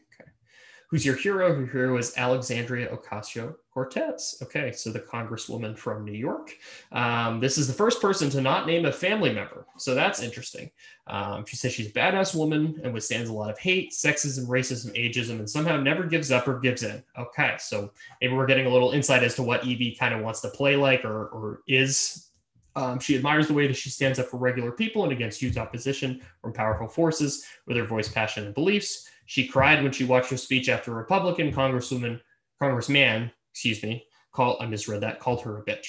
Who's your hero? Her hero is Alexandria Ocasio Cortez. Okay, so the congresswoman from New York. Um, this is the first person to not name a family member, so that's interesting. Um, she says she's a badass woman and withstands a lot of hate, sexism, racism, ageism, and somehow never gives up or gives in. Okay, so maybe we're getting a little insight as to what Evie kind of wants to play like or, or is um, she admires the way that she stands up for regular people and against huge opposition from powerful forces with her voice, passion, and beliefs. She cried when she watched her speech after a Republican congresswoman, congressman, excuse me, called I misread that, called her a bitch.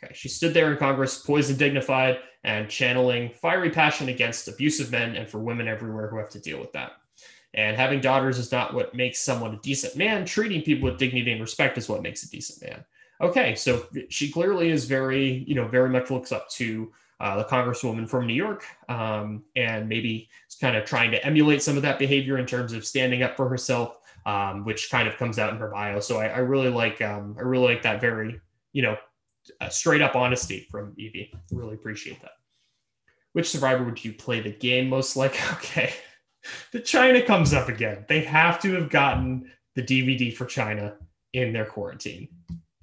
Okay, she stood there in Congress, poised and dignified, and channeling fiery passion against abusive men and for women everywhere who have to deal with that. And having daughters is not what makes someone a decent man. Treating people with dignity and respect is what makes a decent man okay, so she clearly is very, you know, very much looks up to uh, the congresswoman from New York, um, and maybe kind of trying to emulate some of that behavior in terms of standing up for herself, um, which kind of comes out in her bio. So I, I really like, um, I really like that very, you know, uh, straight up honesty from Evie. Really appreciate that. Which survivor would you play the game most like? Okay, the China comes up again. They have to have gotten the DVD for China in their quarantine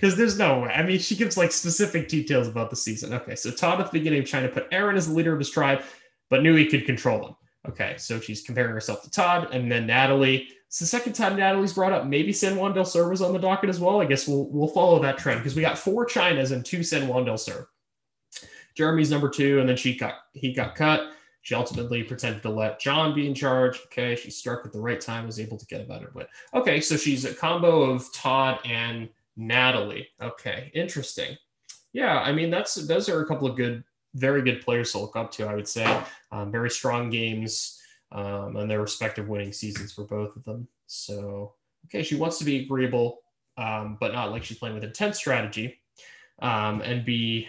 because there's no way. I mean, she gives like specific details about the season. Okay, so Todd at the beginning of to put Aaron as the leader of his tribe, but knew he could control him. Okay, so she's comparing herself to Todd, and then Natalie. It's the second time Natalie's brought up. Maybe San Juan del Sur was on the docket as well. I guess we'll we'll follow that trend because we got four Chinas and two San Juan del Sur. Jeremy's number two, and then she got he got cut. She ultimately pretended to let Jon be in charge. Okay, she struck at the right time, was able to get a better win. Okay, so she's a combo of Todd and Natalie. Okay, interesting. Yeah, I mean that's those are a couple of good, very good players to look up to. I would say um, very strong games um, and their respective winning seasons for both of them. So okay, she wants to be agreeable, um, but not like she's playing with intense strategy, um, and be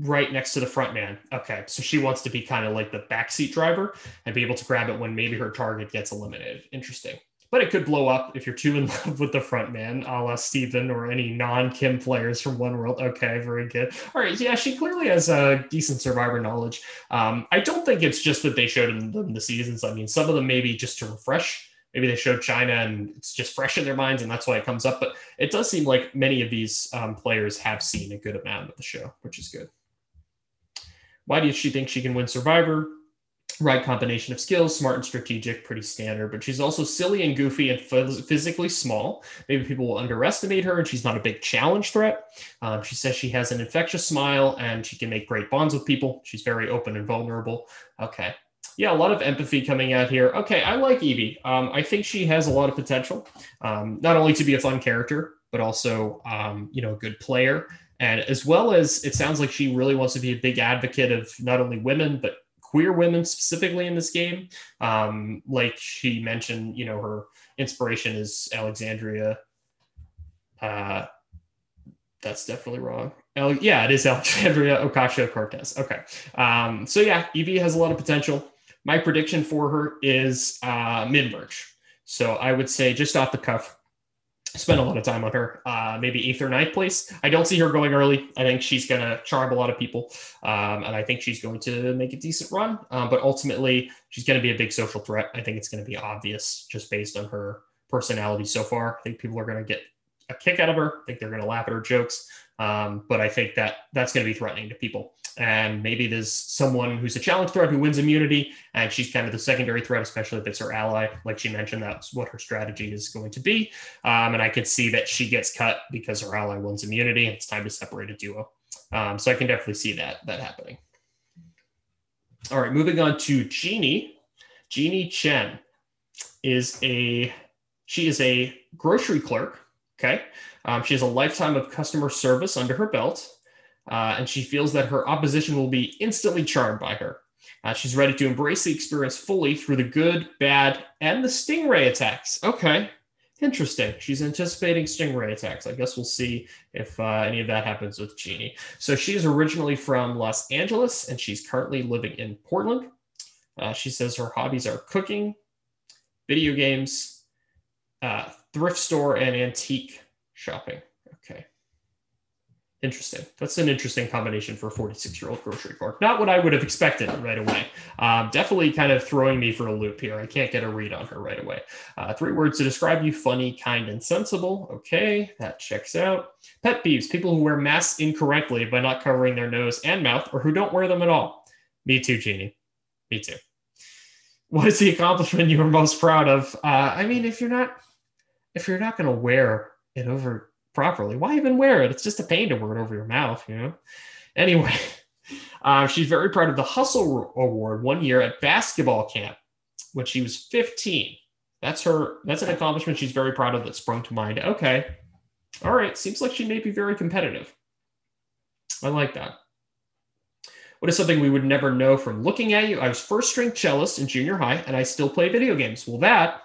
right next to the front man. Okay, so she wants to be kind of like the backseat driver and be able to grab it when maybe her target gets eliminated. Interesting. But it could blow up if you're too in love with the front man, a la Steven or any non Kim players from One World. Okay, very good. All right, yeah, she clearly has a decent survivor knowledge. Um, I don't think it's just that they showed in the, seasons. I mean, some of them maybe just to refresh maybe they showed China and it's just fresh in their minds and that's why it comes up. But it does seem like many of these um, players have seen a good amount of the show, which is good. Why do does she think she can win Survivor? Right combination of skills, smart and strategic, pretty standard, but she's also silly and goofy and physically small. Maybe people will underestimate her, and she's not a big challenge threat. Um, she says she has an infectious smile and she can make great bonds with people. She's very open and vulnerable. Okay. Yeah, a lot of empathy coming out here. Okay, I like Evie. Um, I think she has a lot of potential, um, not only to be a fun character, but also, um, you know, a good player. And as well as it sounds like she really wants to be a big advocate of not only women, but queer women specifically in this game. Um, like she mentioned, you know, her inspiration is Alexandria. Uh, that's definitely wrong. yeah, it is Alexandria Ocasio Cortez. Okay. Um, so yeah, Evie has a lot of potential. My prediction for her is uh, mid merge. So I would say just off the cuff, spent a lot of time on her. Uh, maybe eighth or ninth place. I don't see her going early. I think she's going to charm a lot of people, um, and I think she's going to make a decent run. Um, but ultimately, she's going to be a big social threat. I think it's going to be obvious just based on her personality so far. I think people are going to get a kick out of her. I think they're going to laugh at her jokes. Um, but I think that that's going to be threatening to people. And maybe there's someone who's a challenge threat who wins immunity, and she's kind of the secondary threat, especially if it's her ally. Like she mentioned, that's what her strategy is going to be. Um, and I could see that she gets cut because her ally wins immunity. and It's time to separate a duo. Um, so I can definitely see that that happening. All right, moving on to Genie. Genie Chen is a she is a grocery clerk. Okay, um, she has a lifetime of customer service under her belt uh, and she feels that her opposition will be instantly charmed by her. Uh, she's ready to embrace the experience fully through the good, bad, and the stingray attacks. Okay, interesting. She's anticipating stingray attacks. I guess we'll see if uh, any of that happens with Genie. So she is originally from Los Angeles and she's currently living in Portland. Uh, she says her hobbies are cooking, video games, uh, thrift store, and antique shopping. Interesting. That's an interesting combination for a 46 year old grocery clerk. Not what I would have expected right away. Um, definitely kind of throwing me for a loop here. I can't get a read on her right away. Uh, three words to describe you funny, kind, and sensible. Okay, that checks out. Pet peeves people who wear masks incorrectly by not covering their nose and mouth or who don't wear them at all. Me too, Genie. Me too. What is the accomplishment you are most proud of? Uh, I mean, if you're not if you're not going to wear it over properly. Why even wear it? It's just a pain to wear it over your mouth, you know? Anyway, uh, she's very proud of the Hustle Award one year at basketball camp when she was 15. That's her, that's an accomplishment she's very proud of that sprung to mind. Okay. All right. Seems like she may be very competitive. I like that. What is something we would never know from looking at you? I was first string cellist in junior high and I still play video games. Well, that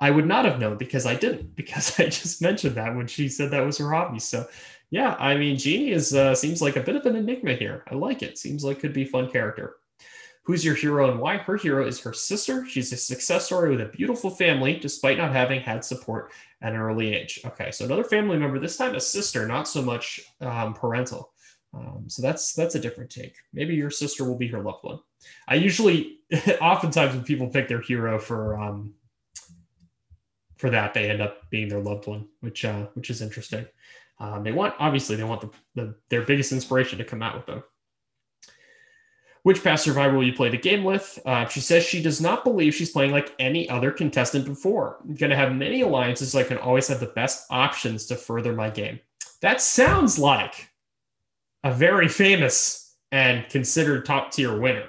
I would not have known because I didn't, because I just mentioned that when she said that was her hobby. So, yeah, I mean, Genie is uh, seems like a bit of an enigma here. I like it. Seems like could be fun character. Who's your hero and why? Her hero is her sister. She's a success story with a beautiful family, despite not having had support at an early age. Okay, so another family member, this time a sister, not so much um, parental. Um, so that's that's a different take. Maybe your sister will be her loved one. I usually, oftentimes, when people pick their hero for um, for that they end up being their loved one, which uh, which is interesting. Um, they want obviously they want the, the, their biggest inspiration to come out with them. Which past survivor will you play the game with? Uh, she says she does not believe she's playing like any other contestant before. I'm going to have many alliances so I can always have the best options to further my game. That sounds like a very famous and considered top tier winner.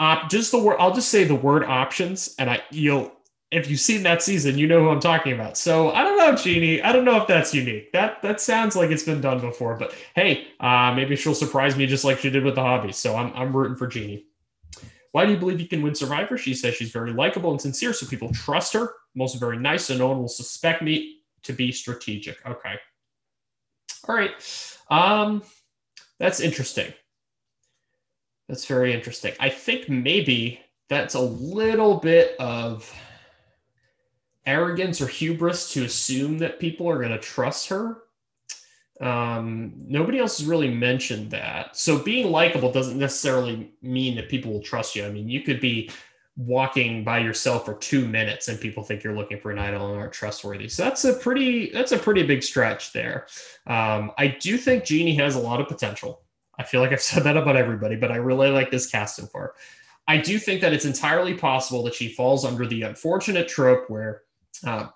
Uh, just the word. I'll just say the word options, and I you'll if you've seen that season, you know who I'm talking about. So I don't know, Genie. I don't know if that's unique. That that sounds like it's been done before, but hey, uh, maybe she'll surprise me just like she did with the hobbies. So I'm I'm rooting for Genie. Why do you believe you can win Survivor? She says she's very likable and sincere, so people trust her. I'm also very nice, so no one will suspect me to be strategic. Okay. All right. Um, that's interesting. That's very interesting. I think maybe that's a little bit of arrogance or hubris to assume that people are going to trust her. Um, nobody else has really mentioned that. So being likable doesn't necessarily mean that people will trust you. I mean, you could be walking by yourself for two minutes and people think you're looking for an idol and aren't trustworthy. So that's a pretty that's a pretty big stretch there. Um, I do think Genie has a lot of potential. I feel like I've said that about everybody, but I really like this casting for her. I do think that it's entirely possible that she falls under the unfortunate trope where uh,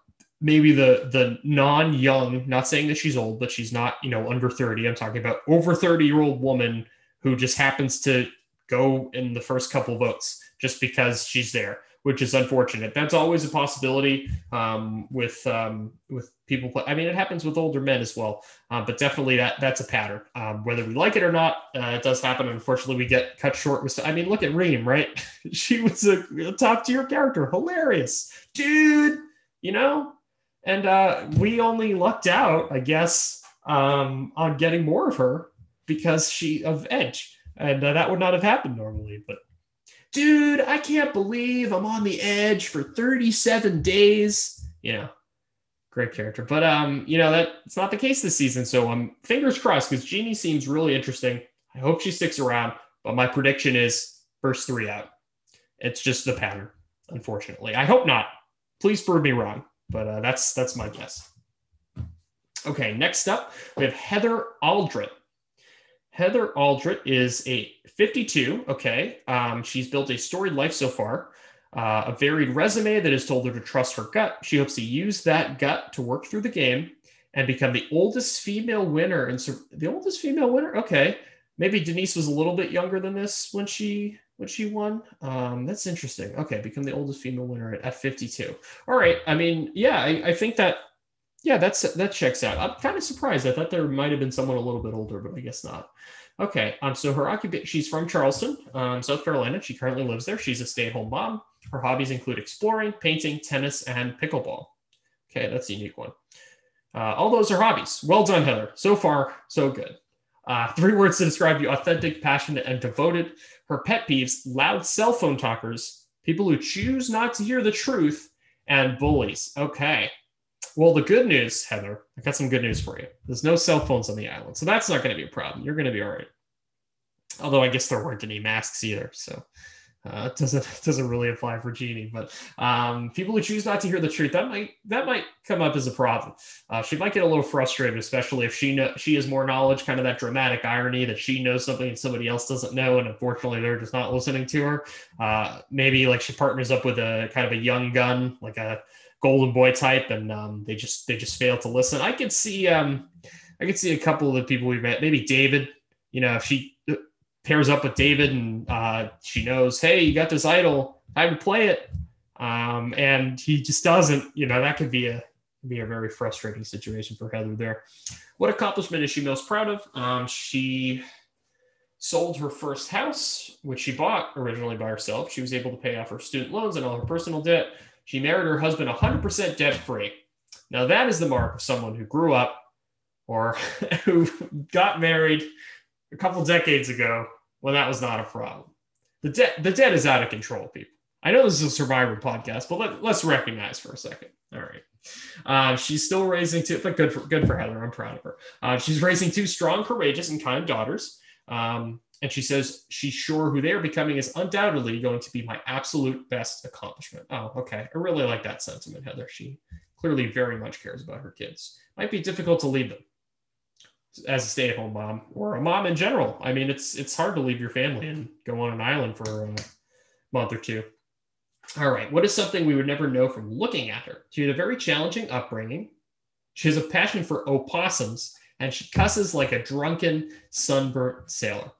maybe the the non-young, not saying that she's old, but she's not, you know, under 30. I'm talking about over 30 year old woman who just happens to go in the first couple votes just because she's there, which is unfortunate. That's always a possibility um, with um, with people. Play. I mean, it happens with older men as well, uh, but definitely that that's a pattern. Um, whether we like it or not, uh, it does happen. Unfortunately, we get cut short with. I mean, look at Reem, right? she was a, a top tier character, hilarious, dude you know? And uh, we only lucked out, I guess, um, on getting more of her because she of Edge. And uh, that would not have happened normally. But dude, I can't believe I'm on the edge for 37 days. You know, great character. But um, you know, that it's not the case this season. So I'm um, fingers crossed because Genie seems really interesting. I hope she sticks around. But my prediction is first three out. It's just the pattern, unfortunately. I hope not please prove me wrong, but uh, that's that's my guess. Okay, next up we have Heather Aldret. Heather Aldret is a 52. Okay, um, she's built a storied life so far, uh, a varied resume that has told her to trust her gut. She hopes to use that gut to work through the game and become the oldest female winner. And so the oldest female winner. Okay, maybe Denise was a little bit younger than this when she what she won. Um, that's interesting. Okay, become the oldest female winner at, at 52. All right. I mean, yeah, I, I think that yeah, that's that checks out. I'm kind of surprised. I thought there might have been someone a little bit older, but I guess not. Okay. Um, so her occupation, she's from Charleston, um, South Carolina. She currently lives there. She's a stay-at-home mom. Her hobbies include exploring, painting, tennis, and pickleball. Okay, that's a unique one. Uh, all those are hobbies. Well done, Heather. So far, so good. Uh, three words to describe you authentic, passionate, and devoted. Her pet peeves loud cell phone talkers, people who choose not to hear the truth, and bullies. Okay. Well, the good news, Heather, I got some good news for you. There's no cell phones on the island, so that's not going to be a problem. You're going to be all right. Although I guess there weren't any masks either, so uh, it doesn't doesn't really apply for Genie, but um, people who choose not to hear the truth that might that might come up as a problem. Uh, she might get a little frustrated, especially if she know she has more knowledge, kind of that dramatic irony that she knows something and somebody else doesn't know, and unfortunately they're just not listening to her. Uh, maybe like she partners up with a kind of a young gun, like a golden boy type, and um, they just they just fail to listen. I could see um, I could see a couple of the people we've met, maybe David. You know, if she pairs up with David and uh, she knows, hey, you got this idol, time to play it. Um, and he just doesn't, you know, that could be a be a very frustrating situation for Heather there. What accomplishment is she most proud of? Um, she sold her first house, which she bought originally by herself. She was able to pay off her student loans and all her personal debt. She married her husband 100% debt free. Now, that is the mark of someone who grew up or who got married a couple decades ago when that was not a problem. The debt the debt is out of control, people. I know this is a survivor podcast, but let, let's recognize for a second. All right. Uh, she's still raising two, but good for good for Heather. I'm proud of her. Uh, she's raising two strong, courageous, and kind daughters. Um, and she says she's sure who they are becoming is undoubtedly going to be my absolute best accomplishment. Oh, okay. I really like that sentiment, Heather. She clearly very much cares about her kids. Might be difficult to leave them as a stay-at-home mom or a mom in general. I mean, it's it's hard to leave your family and go on an island for a month or two. All right, what is something we would never know from looking at her? She had a very challenging upbringing. She has a passion for opossums, and she cusses like a drunken, sunburnt sailor.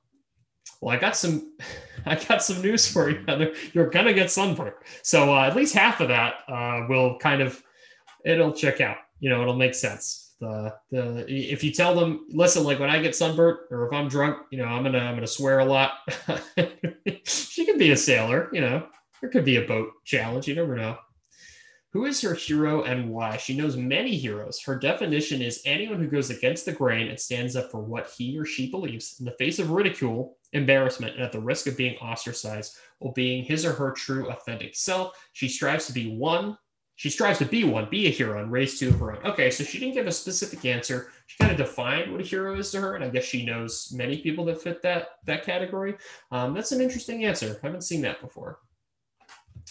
Well, I got some, I got some news for you. You're gonna get sunburned. So uh, at least half of that uh, will kind of, it'll check out. You know, it'll make sense. The if you tell them, listen, like when I get sunburnt or if I'm drunk, you know, I'm gonna I'm gonna swear a lot. she could be a sailor. You know, there could be a boat challenge. You never know. Who is her hero and why? She knows many heroes. Her definition is anyone who goes against the grain and stands up for what he or she believes in the face of ridicule, embarrassment, and at the risk of being ostracized while being his or her true, authentic self. She strives to be one. She strives to be one, be a hero, and raise two of her own. Okay, so she didn't give a specific answer. She kind of defined what a hero is to her, and I guess she knows many people that fit that that category. Um, that's an interesting answer. I haven't seen that before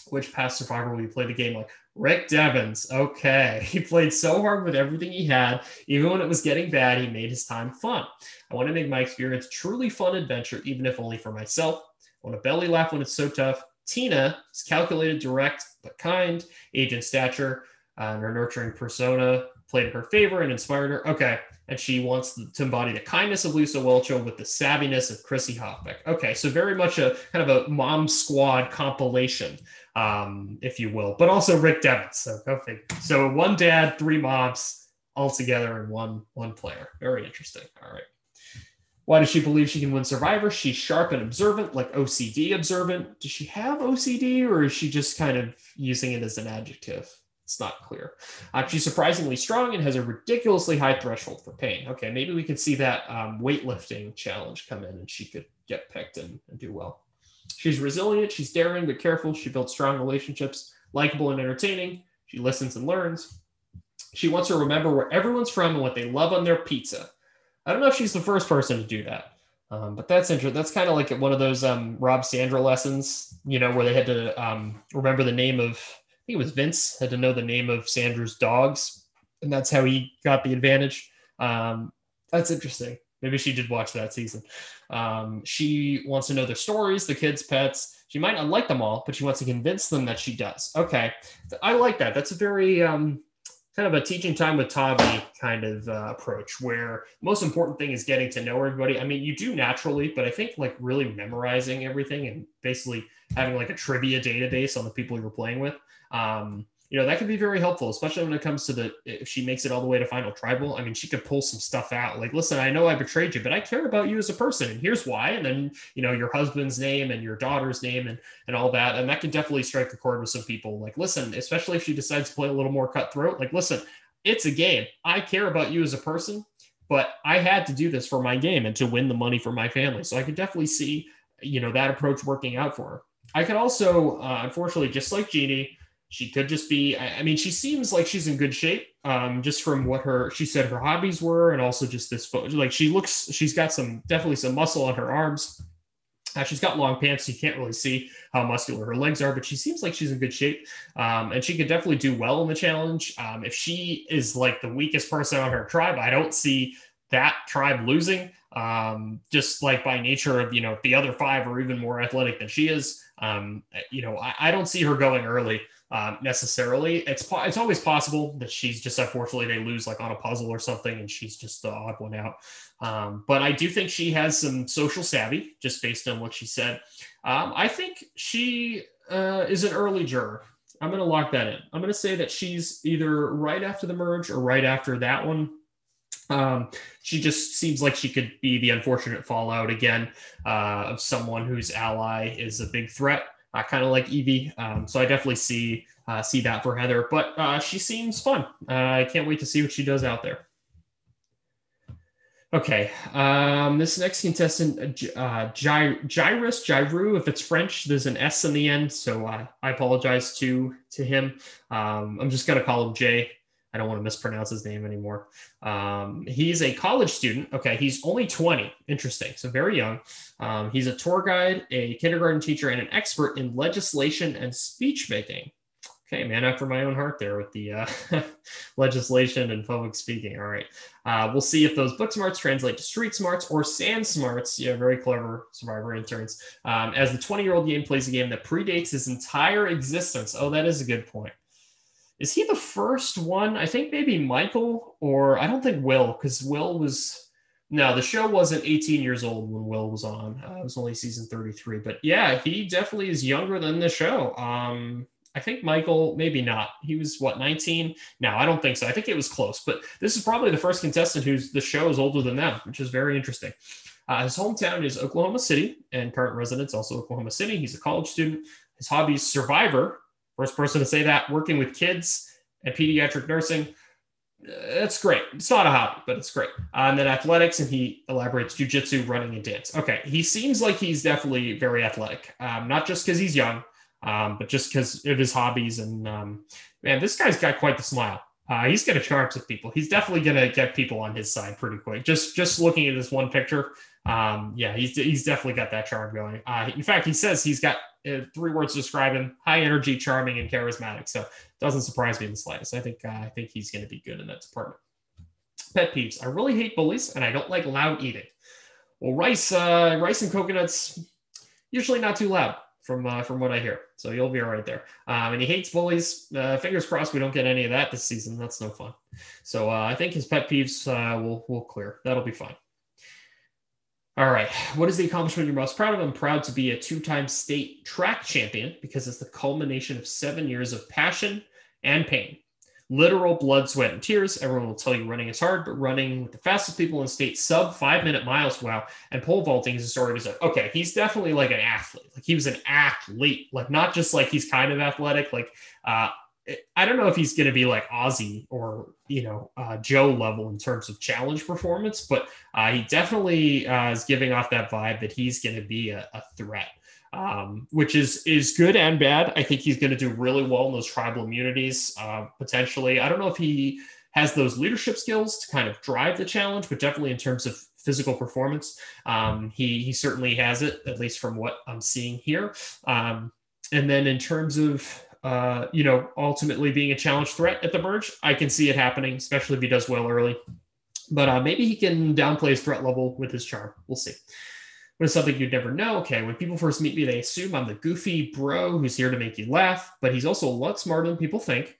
which past survivor will you play the game like Rick Devens. Okay. He played so hard with everything he had. Even when it was getting bad, he made his time fun. I want to make my experience truly fun adventure, even if only for myself. I want to belly laugh when it's so tough. Tina is calculated, direct, but kind. Agent stature uh, and her nurturing persona played in her favor and inspired her. Okay. And she wants to embody the kindness of Lisa Whelchel with the savviness of Chrissy Hofbeck. Okay. So very much a kind of a mom squad compilation um, if you will, but also Rick Devens. So go figure. So one dad, three moms all together in one one player. Very interesting. All right. Why does she believe she can win Survivor? She's sharp and observant, like OCD observant. Does she have OCD or is she just kind of using it as an adjective? It's not clear. Uh, she's surprisingly strong and has a ridiculously high threshold for pain. Okay, maybe we could see that um, weightlifting challenge come in and she could get picked and, and do well. She's resilient, she's daring but careful, she builds strong relationships, likable and entertaining, she listens and learns. She wants to remember where everyone's from and what they love on their pizza. I don't know if she's the first person to do that, um, but that's interesting. That's kind of like one of those um, Rob Sandra lessons, you know, where they had to um, remember the name of, I think it was Vince, had to know the name of Sandra's dogs, and that's how he got the advantage. Um, that's interesting. Maybe she did watch that season. Um, she wants to know their stories, the kids' pets. She might not like them all, but she wants to convince them that she does. Okay, I like that. That's a very um, kind of a teaching time with Tavi kind of uh, approach, where most important thing is getting to know everybody. I mean, you do naturally, but I think like really memorizing everything and basically having like a trivia database on the people you're playing with. Um, you know that could be very helpful especially when it comes to the if she makes it all the way to final tribal. I mean she could pull some stuff out. Like listen i know i betrayed you but i care about you as a person and here's why. And then you know your husband's name and your daughter's name and and all that. And that can definitely strike a chord with some people. Like listen especially if she decides to play a little more cutthroat like listen it's a game. I care about you as a person but i had to do this for my game and to win the money for my family. So i could definitely see you know that approach working out for her. I could also uh, unfortunately just like genie she could just be i mean she seems like she's in good shape um, just from what her she said her hobbies were and also just this photo like she looks she's got some definitely some muscle on her arms. Uh, she's got long pants so you can't really see how muscular her legs are but she seems like she's in good shape um, and she could definitely do well in the challenge. Um, if she is like the weakest person on her tribe i don't see that tribe losing um, just like by nature of you know the other five are even more athletic than she is. Um, you know I, I don't see her going early um, necessarily. It's it's always possible that she's just unfortunately they lose like on a puzzle or something, and she's just the odd one out. Um, but I do think she has some social savvy just based on what she said. Um, I think she uh, is an early juror. I'm going to lock that in. I'm going to say that she's either right after the merge or right after that one. Um, she just seems like she could be the unfortunate fallout again uh, of someone whose ally is a big threat uh, kind of like Evie. Um, so I definitely see uh, see that for Heather, but uh, she seems fun. Uh, I can't wait to see what she does out there. Okay, um, this next contestant, uh, Gy- Jairus, Gyru, if it's French, there's an S in the end, so uh, I apologize to to him. Um, I'm just gonna call him Jay. I don't want to mispronounce his name anymore. Um, he's a college student. Okay, he's only 20. Interesting. So very young. Um, he's a tour guide, a kindergarten teacher, and an expert in legislation and speech making. Okay, man, after my own heart there with the uh, legislation and public speaking. All right. Uh, we'll see if those book smarts translate to street smarts or sand smarts. Yeah, very clever survivor interns. Um, as the 20 year old game plays a game that predates his entire existence. Oh, that is a good point is he the first one? I think maybe Michael, or I don't think Will, because Will was No, the show wasn't 18 years old when Will was on. Uh, it was only season 33. But yeah, he definitely is younger than the show. Um, I think Michael, maybe not. He was what 19? No, I don't think so. I think it was close. But this is probably the first contestant who's the show is older than them, which is very interesting. Uh, his hometown is Oklahoma City, and current residence also Oklahoma City. He's a college student. His hobby is survivor. First person to say that, working with kids and pediatric nursing. That's great. It's not a hobby, but it's great. Uh, and then athletics, and he elaborates jujitsu, running, and dance. Okay, he seems like he's definitely very athletic, um, not just because he's young, um, but just because of his hobbies. And um, man, this guy's got quite the smile. Uh, he's going to charge with people. He's definitely going to get people on his side pretty quick. Just just looking at this one picture, um, yeah, he's he's definitely got that charm going. Uh, in fact, he says he's got uh, three words to describe him: high energy, charming, and charismatic. So doesn't surprise me in the slightest. I think uh, I think he's going to be good in that department. Pet peeves: I really hate bullies, and I don't like loud eating. Well, rice, uh, rice and coconuts, usually not too loud from uh, from what I hear. So you'll be all right there. Um, and he hates bullies. Uh, fingers crossed we don't get any of that this season. That's no fun. So uh, I think his pet peeves uh, will will clear. That'll be fine. All right. What is the accomplishment you're most proud of? I'm proud to be a two-time state track champion because it's the culmination of seven years of passion and pain literal blood, sweat, and tears. Everyone will tell you running is hard, but running with the fastest people in state, sub five minute miles, wow. And pole vaulting is a story of his like, okay, he's definitely like an athlete. Like he was an athlete, like not just like he's kind of athletic. Like, uh, I don't know if he's going to be like Ozzy or you know uh, Joe level in terms of challenge performance, but uh, he definitely uh, is giving off that vibe that he's going to be a, a threat um, which is is good and bad. I think he's going to do really well in those tribal immunities uh, potentially. I don't know if he has those leadership skills to kind of drive the challenge, but definitely in terms of physical performance, um, he he certainly has it at least from what I'm seeing here. Um, and then in terms of uh, you know ultimately being a challenge threat at the merge, I can see it happening, especially if he does well early. But uh, maybe he can downplay his threat level with his charm. We'll see. But it's something you'd never know? Okay, when people first meet me, they assume I'm the goofy bro who's here to make you laugh, but he's also a lot smarter than people think.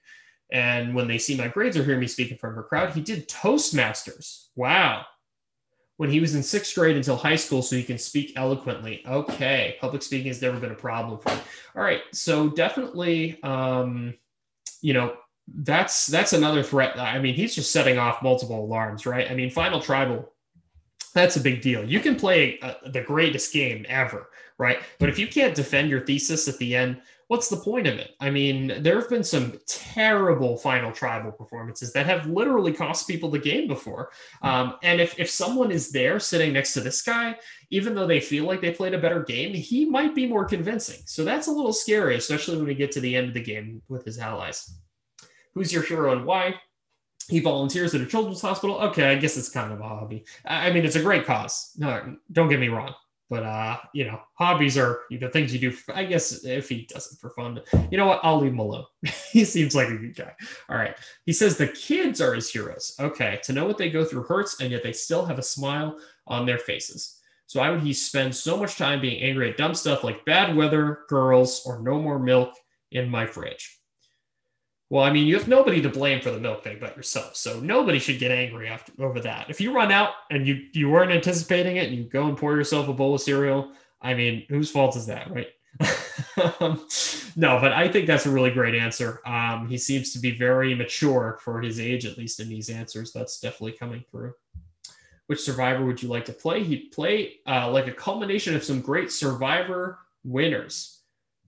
And when they see my grades or hear me speak in front of a crowd, he did Toastmasters. Wow. When he was in sixth grade until high school, so he can speak eloquently. Okay, public speaking has never been a problem for him. All right, so definitely, um, you know, that's that's another threat. I mean, he's just setting off multiple alarms, right? I mean, Final Tribal that's a big deal. You can play uh, the greatest game ever, right? But if you can't defend your thesis at the end, what's the point of it? I mean, there have been some terrible final tribal performances that have literally cost people the game before. Um, and if, if someone is there sitting next to this guy, even though they feel like they played a better game, he might be more convincing. So that's a little scary, especially when we get to the end of the game with his allies. Who's your hero and why? he volunteers at a children's hospital. Okay, I guess it's kind of a hobby. I mean, it's a great cause. No, don't get me wrong. But uh, you know, hobbies are know things you do. For, I guess if he does it for fun, you know what? I'll leave him alone. he seems like a good guy. All right. He says the kids are his heroes. Okay, to know what they go through hurts, and yet they still have a smile on their faces. So why would he spend so much time being angry at dumb stuff like bad weather, girls, or no more milk in my fridge? Well, I mean, you have nobody to blame for the milk thing but yourself. So nobody should get angry after over that. If you run out and you you weren't anticipating it and you go and pour yourself a bowl of cereal, I mean, whose fault is that, right? um, no, but I think that's a really great answer. Um, he seems to be very mature for his age, at least in these answers. That's definitely coming through. Which survivor would you like to play? He'd play uh, like a culmination of some great survivor winners.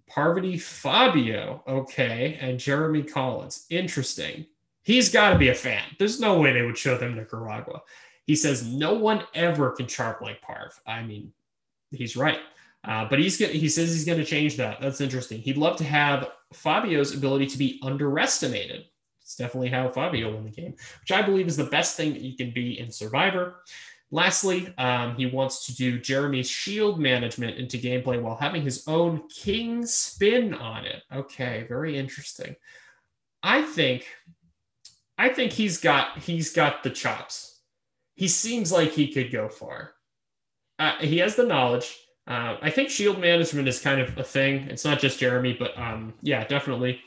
Parvati Fabio, okay, and Jeremy Collins. Interesting. He's got to be a fan. There's no way they would show them Nicaragua. He says no one ever can charp like Parv. I mean, he's right. Uh, but he's he says he's going to change that. That's interesting. He'd love to have Fabio's ability to be underestimated. It's definitely how Fabio won the game, which I believe is the best thing that you can be in Survivor. Lastly, um, he wants to do Jeremy's shield management into gameplay while having his own king spin on it. Okay, very interesting. I think, I think he's got he's got the chops. He seems like he could go far. Uh, he has the knowledge. Uh, I think shield management is kind of a thing. It's not just Jeremy, but um, yeah, definitely,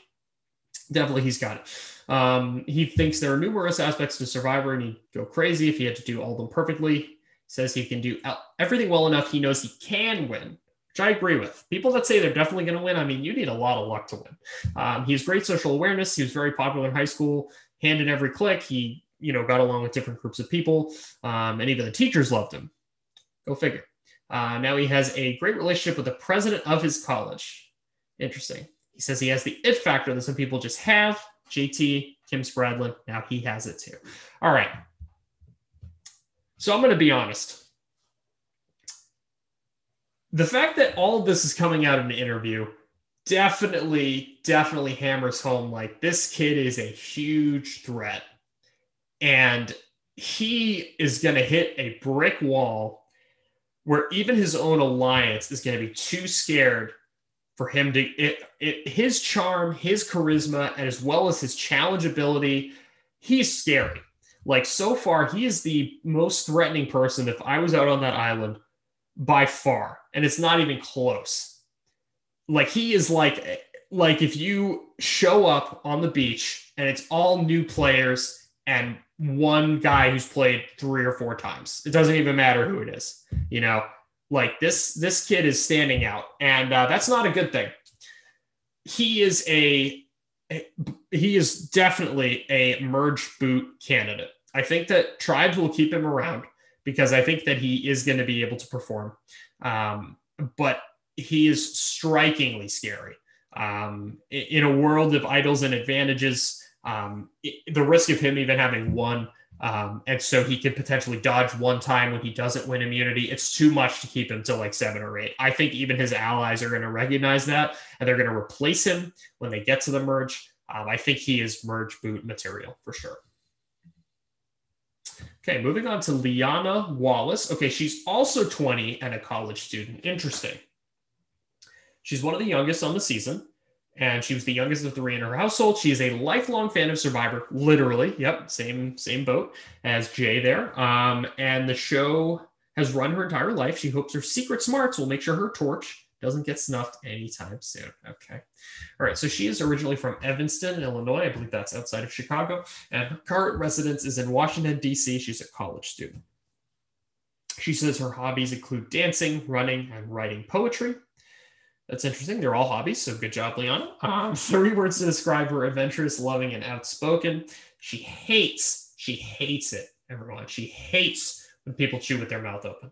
definitely he's got it. Um, he thinks there are numerous aspects to Survivor and he'd go crazy if he had to do all of them perfectly. says he can do everything well enough. He knows he can win, which I agree with. People that say they're definitely going to win, I mean, you need a lot of luck to win. Um, he has great social awareness. He was very popular in high school, hand in every click. He, you know, got along with different groups of people, um, and even the teachers loved him. Go figure. Uh, now he has a great relationship with the president of his college. Interesting. He says he has the it factor that some people just have. JT, Kim Spradlin, now he has it too. All right. So I'm going to be honest. The fact that all of this is coming out in an interview definitely, definitely hammers home like this kid is a huge threat. And he is going to hit a brick wall where even his own alliance is going to be too scared for him to it, it, his charm, his charisma, and as well as his challenge ability, he's scary. Like so far, he is the most threatening person. If I was out on that island, by far, and it's not even close. Like he is like like if you show up on the beach and it's all new players and one guy who's played three or four times. It doesn't even matter who it is. You know, like this this kid is standing out, and uh, that's not a good thing. He is a, he is definitely a merge boot candidate. I think that tribes will keep him around because I think that he is going to be able to perform. Um, but he is strikingly scary. Um, in a world of idols and advantages, um, the risk of him even having one, um, and so he could potentially dodge one time when he doesn't win immunity. It's too much to keep him to like seven or eight. I think even his allies are going to recognize that, and they're going to replace him when they get to the merge. Um, I think he is merge boot material for sure. Okay, moving on to Liana Wallace. Okay, she's also 20 and a college student. Interesting. She's one of the youngest on the season and she was the youngest of three in her household. She is a lifelong fan of Survivor, literally. Yep, same same boat as Jay there. Um, and the show has run her entire life. She hopes her secret smarts will make sure her torch doesn't get snuffed anytime soon. Okay. All right. So she is originally from Evanston, Illinois. I believe that's outside of Chicago. And her current residence is in Washington, D.C. She's a college student. She says her hobbies include dancing, running, and writing poetry. That's interesting. They're all hobbies, so good job, Liana. Um, three words to describe her adventurous, loving, and outspoken. She hates, she hates it, everyone. She hates when people chew with their mouth open.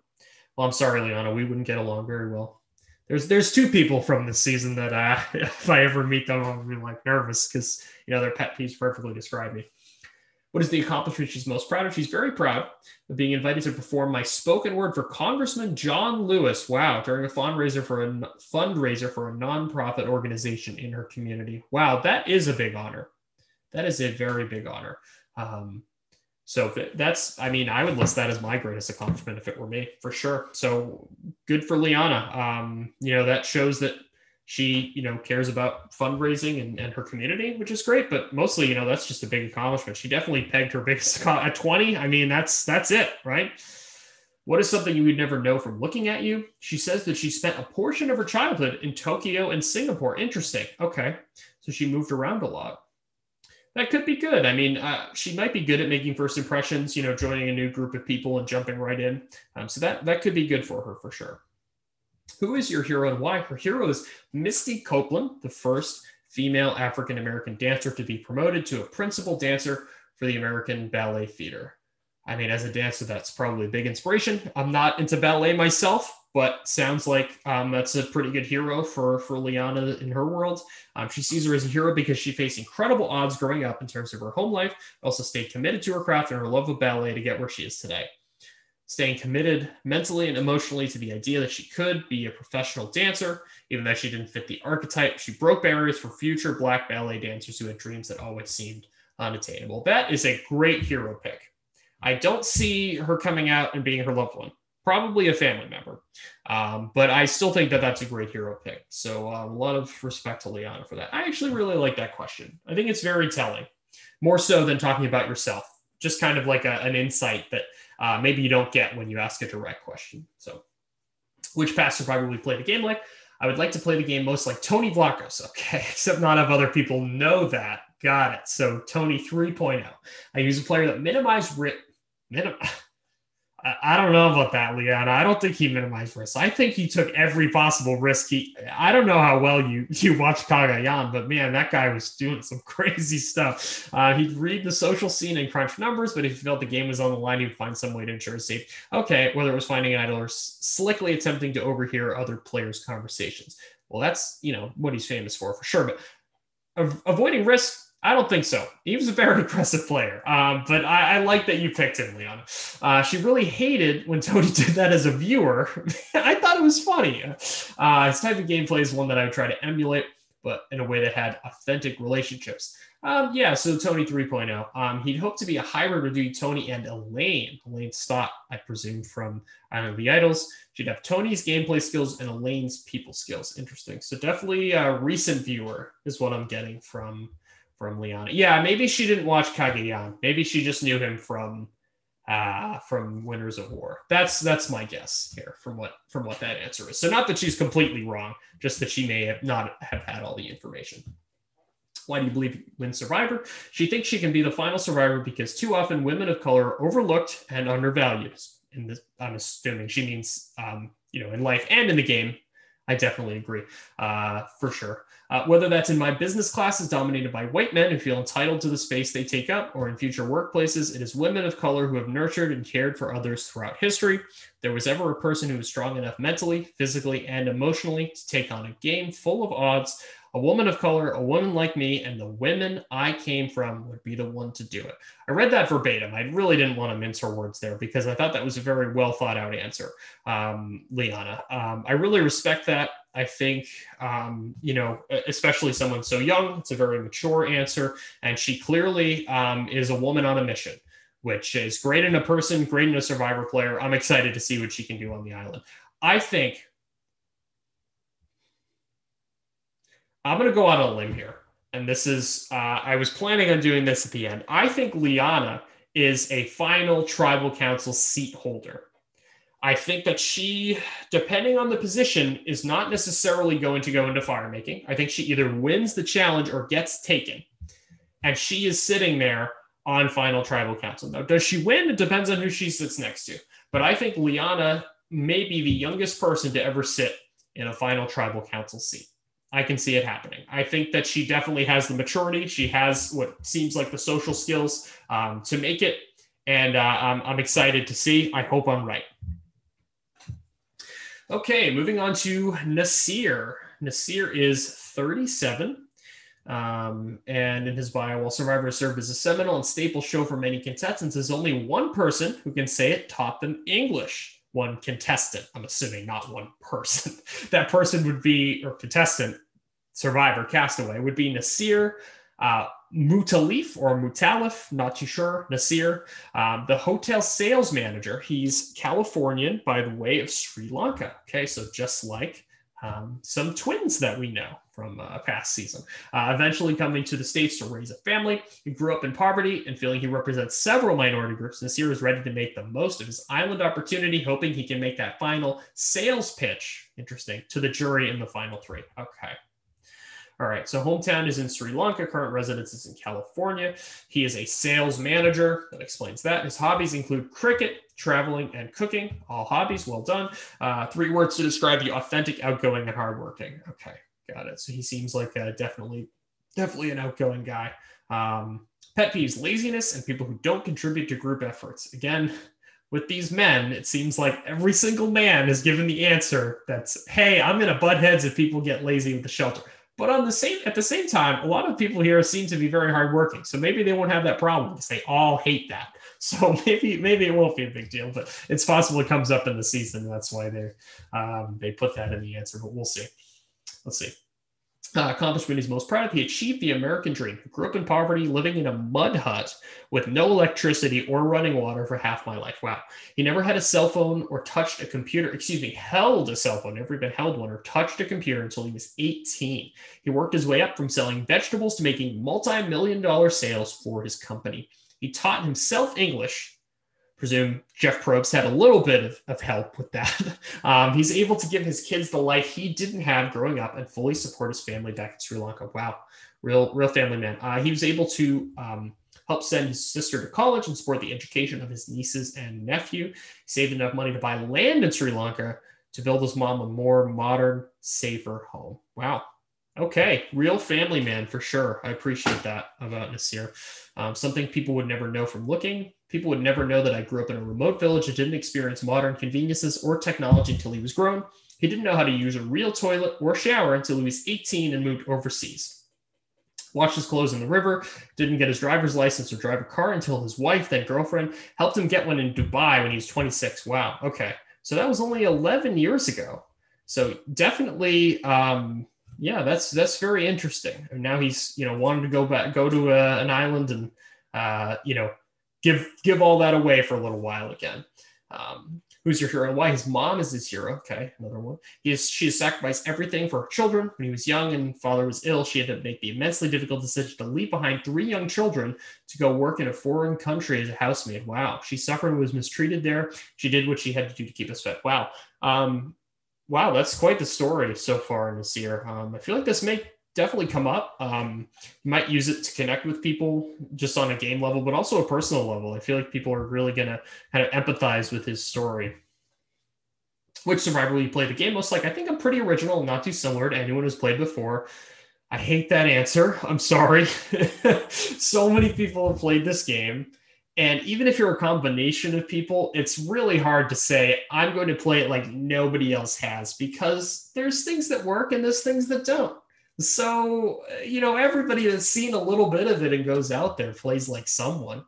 Well, I'm sorry, Liana, we wouldn't get along very well. There's there's two people from this season that uh, if I ever meet them, I'm be like nervous because you know their pet peeves perfectly describe me. What is the accomplishment she's most proud of? She's very proud of being invited to perform my spoken word for Congressman John Lewis. Wow, during a fundraiser for a fundraiser for a nonprofit organization in her community. Wow, that is a big honor. That is a very big honor. Um, so that's, I mean, I would list that as my greatest accomplishment if it were me, for sure. So good for Liana. Um, you know, that shows that she you know cares about fundraising and, and her community which is great but mostly you know that's just a big accomplishment. She definitely pegged her biggest at 20 i mean that's that's it right? What is something you would never know from looking at you? She says that she spent a portion of her childhood in tokyo and singapore. Interesting. Okay. So she moved around a lot. That could be good. I mean uh, she might be good at making first impressions you know joining a new group of people and jumping right in. Um, so that that could be good for her for sure who is your hero and why? Her hero is Misty Copeland, the first female African American dancer to be promoted to a principal dancer for the American Ballet Theater. I mean, as a dancer, that's probably a big inspiration. I'm not into ballet myself, but sounds like um, that's a pretty good hero for for Liana in her world. Um, she sees her as a hero because she faced incredible odds growing up in terms of her home life, also stayed committed to her craft and her love of ballet to get where she is today staying committed mentally and emotionally to the idea that she could be a professional dancer, even though she didn't fit the archetype. She broke barriers for future Black ballet dancers who had dreams that always seemed unattainable. That is a great hero pick. I don't see her coming out and being her loved one. Probably a family member, um, but I still think that that's a great hero pick. So uh, a lot of respect to Liana for that. I actually really like that question. I think it's very telling, more so than talking about yourself. Just kind of like a, an insight that uh, maybe you don't get when you ask a direct question. So, which pastor probably play the game like? I would like to play the game most like Tony Vlachos. Okay, except not have other people know that. Got it. So Tony 3.0. I use a player that minimize risk. Minim- I don't know about that, Liana. I don't think he minimized risk. I think he took every possible risk. He, I don't know how well you you watch Cagayan, but man, that guy was doing some crazy stuff. Uh, he'd read the social scene and crunch numbers, but if he felt the game was on the line, he'd find some way to ensure his safety. Okay, whether it was finding an idol or slickly attempting to overhear other players' conversations. Well, that's you know what he's famous for, for sure. But avoiding risk I don't think so. He was a very aggressive player, um, but I, I, like that you picked him, Liana. Uh, she really hated when Tony did that as a viewer. I thought it was funny. Uh, his type of gameplay is one that I would try to emulate, but in a way that had authentic relationships. Um, yeah, so Tony 3.0. Um, he'd hoped to be a hybrid between Tony and Elaine. Elaine Stott, I presume, from Island of the Idols. She'd have Tony's gameplay skills and Elaine's people skills. Interesting. So definitely a recent viewer is what I'm getting from from Liana. Yeah, maybe she didn't watch Cagayan. Maybe she just knew him from uh, from Winners of War. That's that's my guess here from what from what that answer is. So not that she's completely wrong, just that she may have not have had all the information. Why do you believe win Survivor? She thinks she can be the final survivor because too often women of color are overlooked and undervalued. This, I'm assuming she means um, you know in life and in the game. I definitely agree, uh, for sure. Uh, whether that's in my business classes dominated by white men who feel entitled to the space they take up, or in future workplaces, it is women of color who have nurtured and cared for others throughout history. There was ever a person who was strong enough mentally, physically, and emotionally to take on a game full of odds. A woman of color, a woman like me, and the women I came from would be the one to do it. I read that verbatim. I really didn't want to mince her words there because I thought that was a very well thought out answer, um, Liana. Um, I really respect that. I think, um, you know, especially someone so young, it's a very mature answer. And she clearly um, is a woman on a mission, which is great in a person, great in a survivor player. I'm excited to see what she can do on the island. I think I'm going to go on a limb here. And this is, uh, I was planning on doing this at the end. I think Liana is a final tribal council seat holder. I think that she, depending on the position, is not necessarily going to go into fire making. I think she either wins the challenge or gets taken. And she is sitting there on final tribal council. Now, does she win? It depends on who she sits next to. But I think Liana may be the youngest person to ever sit in a final tribal council seat. I can see it happening. I think that she definitely has the maturity. She has what seems like the social skills um, to make it. And uh, I'm, I'm excited to see. I hope I'm right. Okay, moving on to Naseer. Naseer is 37. Um, and in his bio, while Survivor served as a seminal and staple show for many contestants, there's only one person who can say it taught them English. One contestant, I'm assuming, not one person. that person would be, or contestant, Survivor, Castaway, would be Naseer uh, Mutalif or Mutalif, not too sure, Naseer, um, the hotel sales manager. He's Californian by the way of Sri Lanka. Okay, so just like um, some twins that we know from uh, a past season. Uh, eventually coming to the States to raise a family. He grew up in poverty and feeling he represents several minority groups. Naseer is ready to make the most of his island opportunity, hoping he can make that final sales pitch, interesting, to the jury in the final three. Okay. All right, so hometown is in Sri Lanka, current residence is in California. He is a sales manager. That explains that. His hobbies include cricket, traveling, and cooking. All hobbies, well done. Uh, three words to describe you authentic, outgoing, and hardworking. Okay, got it. So he seems like definitely, definitely an outgoing guy. Um, pet peeves, laziness, and people who don't contribute to group efforts. Again, with these men, it seems like every single man is given the answer that's, hey, I'm to butt heads if people get lazy with the shelter. But on the same at the same time, a lot of people here seem to be very hardworking. So maybe they won't have that problem because they all hate that. So maybe maybe it won't be a big deal, but it's possible it comes up in the season. That's why they um, they put that in the answer. But we'll see. Let's see uh, accomplishment he's most proud of. He achieved the American dream. He grew up in poverty, living in a mud hut with no electricity or running water for half my life. Wow. He never had a cell phone or touched a computer, excuse me, held a cell phone, never even held one or touched a computer until he was 18. He worked his way up from selling vegetables to making multi million dollar sales for his company. He taught himself English presume Jeff Probst had a little bit of, of help with that. Um, he's able to give his kids the life he didn't have growing up and fully support his family back in Sri Lanka. Wow, real real family man. Uh, he was able to um, helped send his sister to college and support the education of his nieces and nephew. He saved enough money to buy land in Sri Lanka to build his mom a more modern, safer home. Wow. Okay, real family man for sure. I appreciate that about Naseer. Um, something people would never know from looking. People would never know that I grew up in a remote village and didn't experience modern conveniences or technology until he was grown. He didn't know how to use a real toilet or shower until he was 18 and moved overseas. Washed his clothes in the river, didn't get his driver's license or drive a car until his wife, then girlfriend, helped him get one in Dubai when he was 26. Wow. Okay. So that was only 11 years ago. So definitely, um, yeah, that's that's very interesting. And now he's you know wanted to go back, go to a, uh, an island, and uh, you know give give all that away for a little while again. Um, who's your hero? And why his mom is his hero? Okay, another one. He is she has sacrificed everything for her children. When he was young and father was ill, she had to make the immensely difficult decision to leave behind three young children to go work in a foreign country as a housemaid. Wow, she suffered and was mistreated there. She did what she had to do to keep us fed. Wow. Um, wow, that's quite the story so far in this year. Um, I feel like this may definitely come up. Um, you might use it to connect with people just on a game level, but also a personal level. I feel like people are really going to kind of empathize with his story. Which survivor you play the game most like? I think I'm pretty original, not too similar to anyone who's played before. I hate that answer. I'm sorry. so many people have played this game. And even if you're a combination of people, it's really hard to say, I'm going to play it like nobody else has because there's things that work and there's things that don't. So, you know, everybody that's seen a little bit of it and goes out there plays like someone.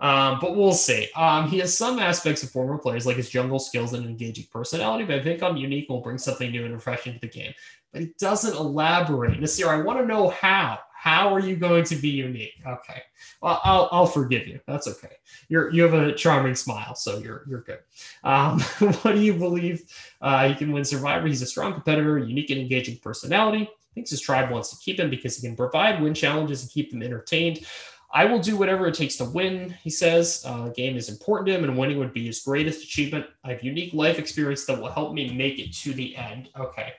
Um, but we'll see. Um, he has some aspects of former players, like his jungle skills and engaging personality, but I think I'm unique will bring something new and refreshing to the game. But he doesn't elaborate. Naseer, I want to know how. How are you going to be unique? Okay. Well, I'll, I'll forgive you. That's okay. You're you have a charming smile, so you're you're good. Um, what do you believe uh, he can win Survivor? He's a strong competitor, unique and engaging personality thinks his tribe wants to keep him because he can provide win challenges and keep them entertained. I will do whatever it takes to win, he says. Uh, game is important to him, and winning would be his greatest achievement. I have unique life experience that will help me make it to the end. Okay.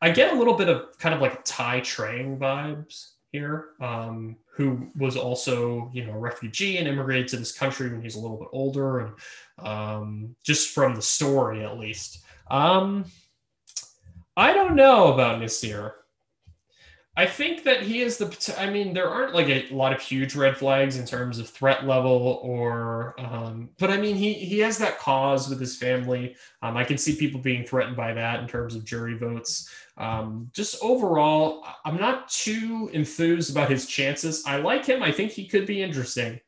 I get a little bit of kind of like Tai Trang vibes here, um, who was also, you know, a refugee and immigrated to this country when he's a little bit older, and um, just from the story at least. Um, I don't know about Naseer. I think that he is the. I mean, there aren't like a lot of huge red flags in terms of threat level, or. Um, but I mean, he he has that cause with his family. Um, I can see people being threatened by that in terms of jury votes. Um, just overall, I'm not too enthused about his chances. I like him. I think he could be interesting,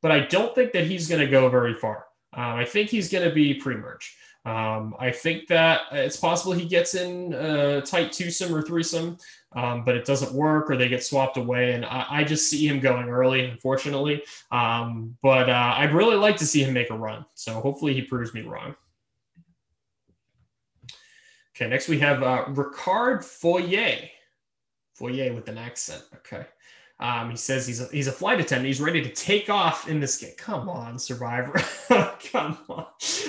but I don't think that he's going to go very far. Um, I think he's going to be pre-merge. Um, I think that it's possible he gets in a tight twosome or threesome, um, but it doesn't work or they get swapped away. And I, I just see him going early, unfortunately. Um, but uh, I'd really like to see him make a run. So hopefully he proves me wrong. Okay, next we have uh, Ricard Foyé. Foyé with an accent. Okay. Um, he says he's a, he's a flight attendant. He's ready to take off in this game. Come on, Survivor. Come on.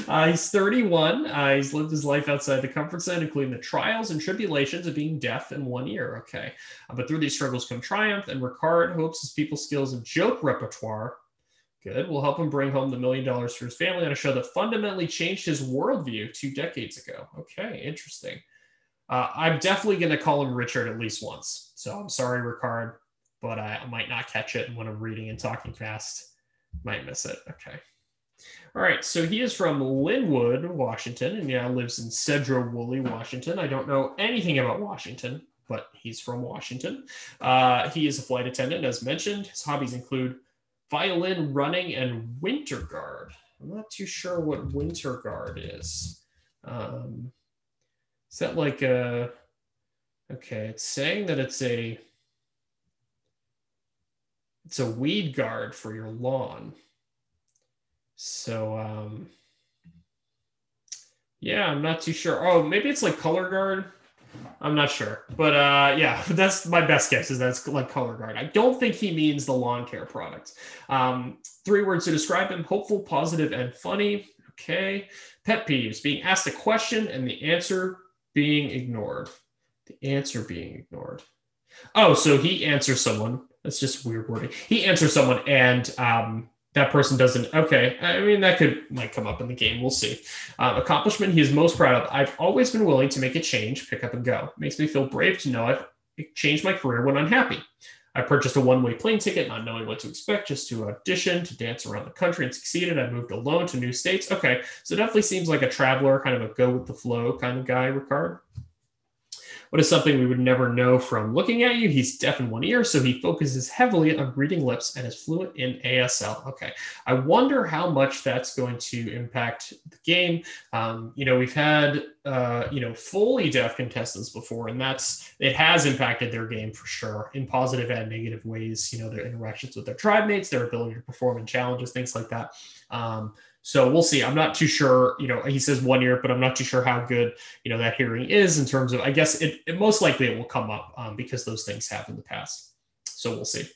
Uh, he's 31. Uh, he's lived his life outside the comfort zone, including the trials and tribulations of being deaf in one ear. Okay. Uh, but through these struggles come triumph, and Ricard hopes his people skills and joke repertoire, good, will help him bring home the million dollars for his family on a show that fundamentally changed his worldview two decades ago. Okay, interesting. Uh, I'm definitely going to call him Richard at least once. So I'm sorry, Ricard but I, might not catch it And when I'm reading and talking fast. Might miss it. Okay. All right, so he is from Lynnwood, Washington, and now lives in Sedro-Woolley, Washington. I don't know anything about Washington, but he's from Washington. Uh, he is a flight attendant, as mentioned. His hobbies include violin, running, and winter guard. I'm not too sure what winter guard is. Um, is that like a? Okay, it's saying that it's a it's a weed guard for your lawn. So um, yeah, I'm not too sure. Oh, maybe it's like color guard. I'm not sure, but uh, yeah, that's my best guess. Is that's like color guard. I don't think he means the lawn care product. Um, three words to describe him: hopeful, positive, and funny. Okay. Pet peeves: being asked a question and the answer being ignored. The answer being ignored. Oh, so he answers someone That's just weird wording. He answers someone, and um, that person doesn't. Okay, I mean that could might come up in the game. We'll see. Um, accomplishment he is most proud of. I've always been willing to make a change, pick up and go. Makes me feel brave to know I've changed my career when unhappy. I purchased a one way plane ticket, not knowing what to expect, just to audition, to dance around the country and succeeded. I moved alone to new states. Okay, so definitely seems like a traveler, kind of a go with the flow kind of guy, Ricard. What is something we would never know from looking at you? He's deaf in one ear, so he focuses heavily on reading lips and is fluent in ASL. Okay. I wonder how much that's going to impact the game. Um, you know, we've had, uh, you know, fully deaf contestants before, and that's, it has impacted their game for sure in positive and negative ways. You know, their interactions with their tribe mates, their ability to perform in challenges, things like that. Um, so we'll see. I'm not too sure. You know, he says one year, but I'm not too sure how good you know that hearing is in terms of. I guess it, it most likely it will come up um, because those things have in the past. So we'll see.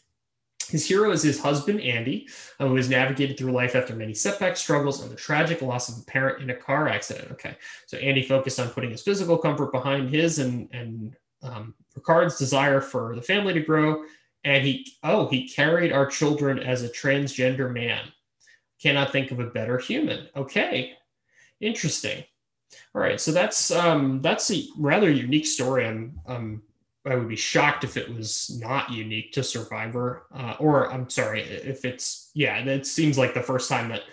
His hero is his husband, Andy, uh, who has navigated through life after many setbacks, struggles, and the tragic loss of a parent in a car accident. Okay, so Andy focused on putting his physical comfort behind his and and um, Ricard's desire for the family to grow. And he, oh, he carried our children as a transgender man. Cannot think of a better human. Okay, interesting. All right, so that's um, that's a rather unique story. I'm um, I would be shocked if it was not unique to Survivor, uh, or I'm sorry if it's yeah. It seems like the first time that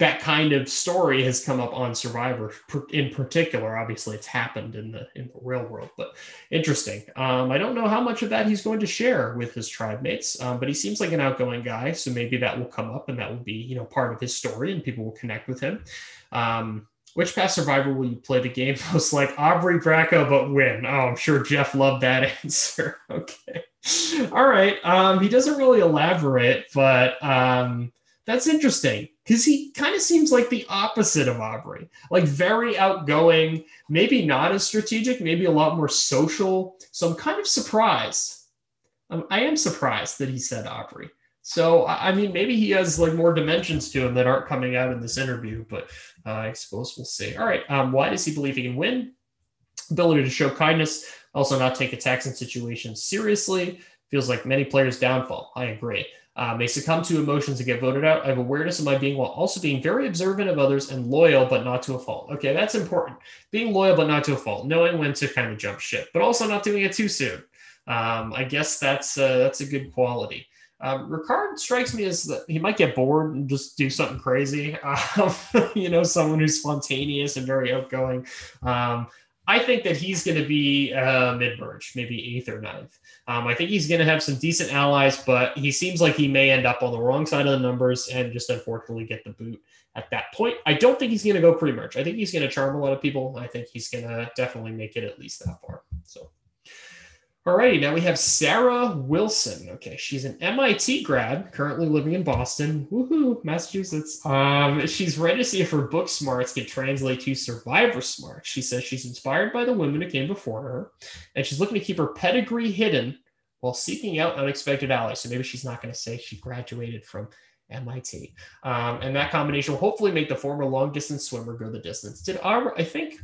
that kind of story has come up on Survivor in particular. Obviously, it's happened in the in the real world, but interesting. Um, I don't know how much of that he's going to share with his tribe mates, um, but he seems like an outgoing guy, so maybe that will come up and that will be you know part of his story, and people will connect with him. Um, which past survivor will you play the game most like? Aubrey Bracco, but win. Oh, I'm sure Jeff loved that answer. okay. All right. Um, he doesn't really elaborate, but um, that's interesting because he kind of seems like the opposite of Aubrey, like very outgoing, maybe not as strategic, maybe a lot more social. So I'm kind of surprised. Um, I am surprised that he said Aubrey. So I mean, maybe he has like more dimensions to him that aren't coming out in this interview, but uh, I suppose we'll see. All right, um, why does he believe he can win? Ability to show kindness, also not take attacks and situations seriously. Feels like many players' downfall. I agree. Um, they succumb to emotions and get voted out. I have awareness of my being while also being very observant of others and loyal, but not to a fault. Okay, that's important. Being loyal, but not to a fault. Knowing when to kind of jump ship, but also not doing it too soon. Um, I guess that's uh, that's a good quality. Um, Ricard strikes me as that he might get bored and just do something crazy. Um, you know, someone who's spontaneous and very outgoing. Um, I think that he's going to be uh, mid merge, maybe eighth or ninth. Um, I think he's going to have some decent allies, but he seems like he may end up on the wrong side of the numbers and just unfortunately get the boot at that point. I don't think he's going to go pre merge. I think he's going to charm a lot of people. I think he's going to definitely make it at least that far. So. Alrighty, now we have Sarah Wilson. Okay, she's an MIT grad, currently living in Boston. Woohoo, Massachusetts. Um, she's ready to see if her book smarts can translate to survivor smarts. She says she's inspired by the women who came before her, and she's looking to keep her pedigree hidden while seeking out unexpected allies. So maybe she's not going to say she graduated from MIT. Um, and that combination will hopefully make the former long distance swimmer go the distance. Did Aubrey, I think,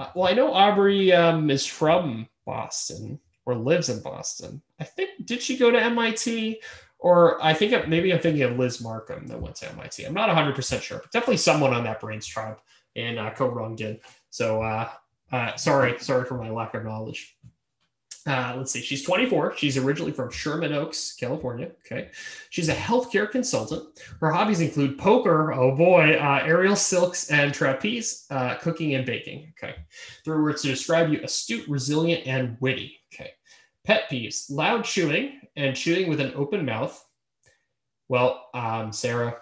uh, well, I know Aubrey um, is from Boston or lives in Boston. I think did she go to MIT or I think maybe I'm thinking of Liz Markham that went to MIT. I'm not 100% sure, but definitely someone on that brains tribe in uh, did. So uh, uh, sorry, sorry for my lack of knowledge. Uh, let's see. She's 24. She's originally from Sherman Oaks, California. Okay. She's a healthcare consultant. Her hobbies include poker. Oh boy. Uh, aerial silks and trapeze, uh, cooking and baking. Okay. Three words to describe you astute, resilient, and witty. Okay. Pet peeves loud chewing and chewing with an open mouth. Well, um, Sarah,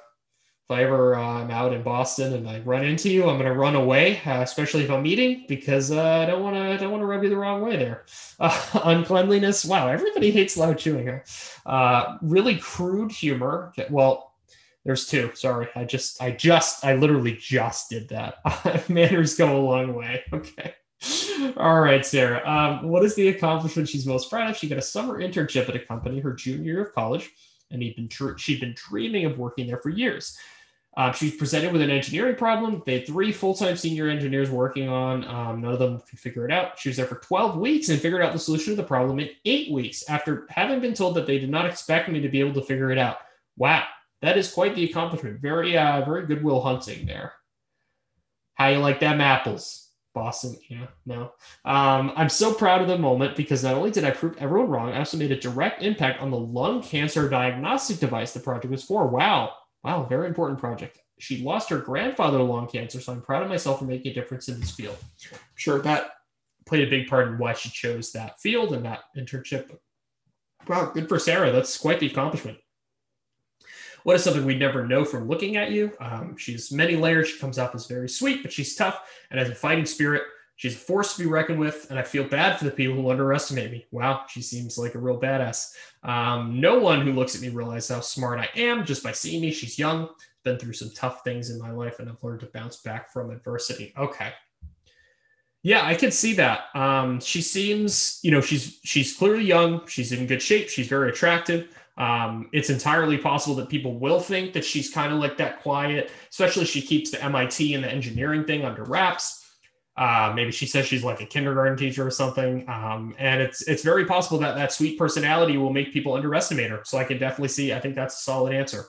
if I ever uh, am out in Boston and I run into you, I'm going to run away, uh, especially if I'm eating, because uh, I don't want to. don't want to rub you the wrong way there. Uh, uncleanliness. Wow, everybody hates loud chewing here. Uh, really crude humor. Well, there's two. Sorry, I just, I just, I literally just did that. Manners go a long way. Okay. All right, Sarah. Um, what is the accomplishment she's most proud of? She got a summer internship at a company her junior year of college, and he'd been tr- she'd been dreaming of working there for years. Uh, she was presented with an engineering problem. They had three full time senior engineers working on. Um, none of them could figure it out. She was there for 12 weeks and figured out the solution to the problem in eight weeks after having been told that they did not expect me to be able to figure it out. Wow, that is quite the accomplishment. Very, uh, very goodwill hunting there. How you like them apples? Boston, yeah, no. Um, I'm so proud of the moment because not only did I prove everyone wrong, I also made a direct impact on the lung cancer diagnostic device the project was for. Wow, wow, very important project. She lost her grandfather to lung cancer, so I'm proud of myself for making a difference in this field. Sure that played a big part in why she chose that field and that internship. Wow, good for Sarah. That's quite the accomplishment. What is something we never know from looking at you? Um, she's many layers. She comes off as very sweet, but she's tough and has a fighting spirit. She's a force to be reckoned with, and I feel bad for the people who underestimate me. Wow, she seems like a real badass. Um, no one who looks at me realizes how smart I am just by seeing me. She's young, been through some tough things in my life, and I've learned to bounce back from adversity. Okay. Yeah, I can see that. Um, she seems, you know, she's she's clearly young. She's in good shape. She's very attractive. Um, it's entirely possible that people will think that she's kind of like that quiet, especially she keeps the MIT and the engineering thing under wraps. Uh, maybe she says she's like a kindergarten teacher or something. Um, and it's it's very possible that that sweet personality will make people underestimate her. So I can definitely see. I think that's a solid answer.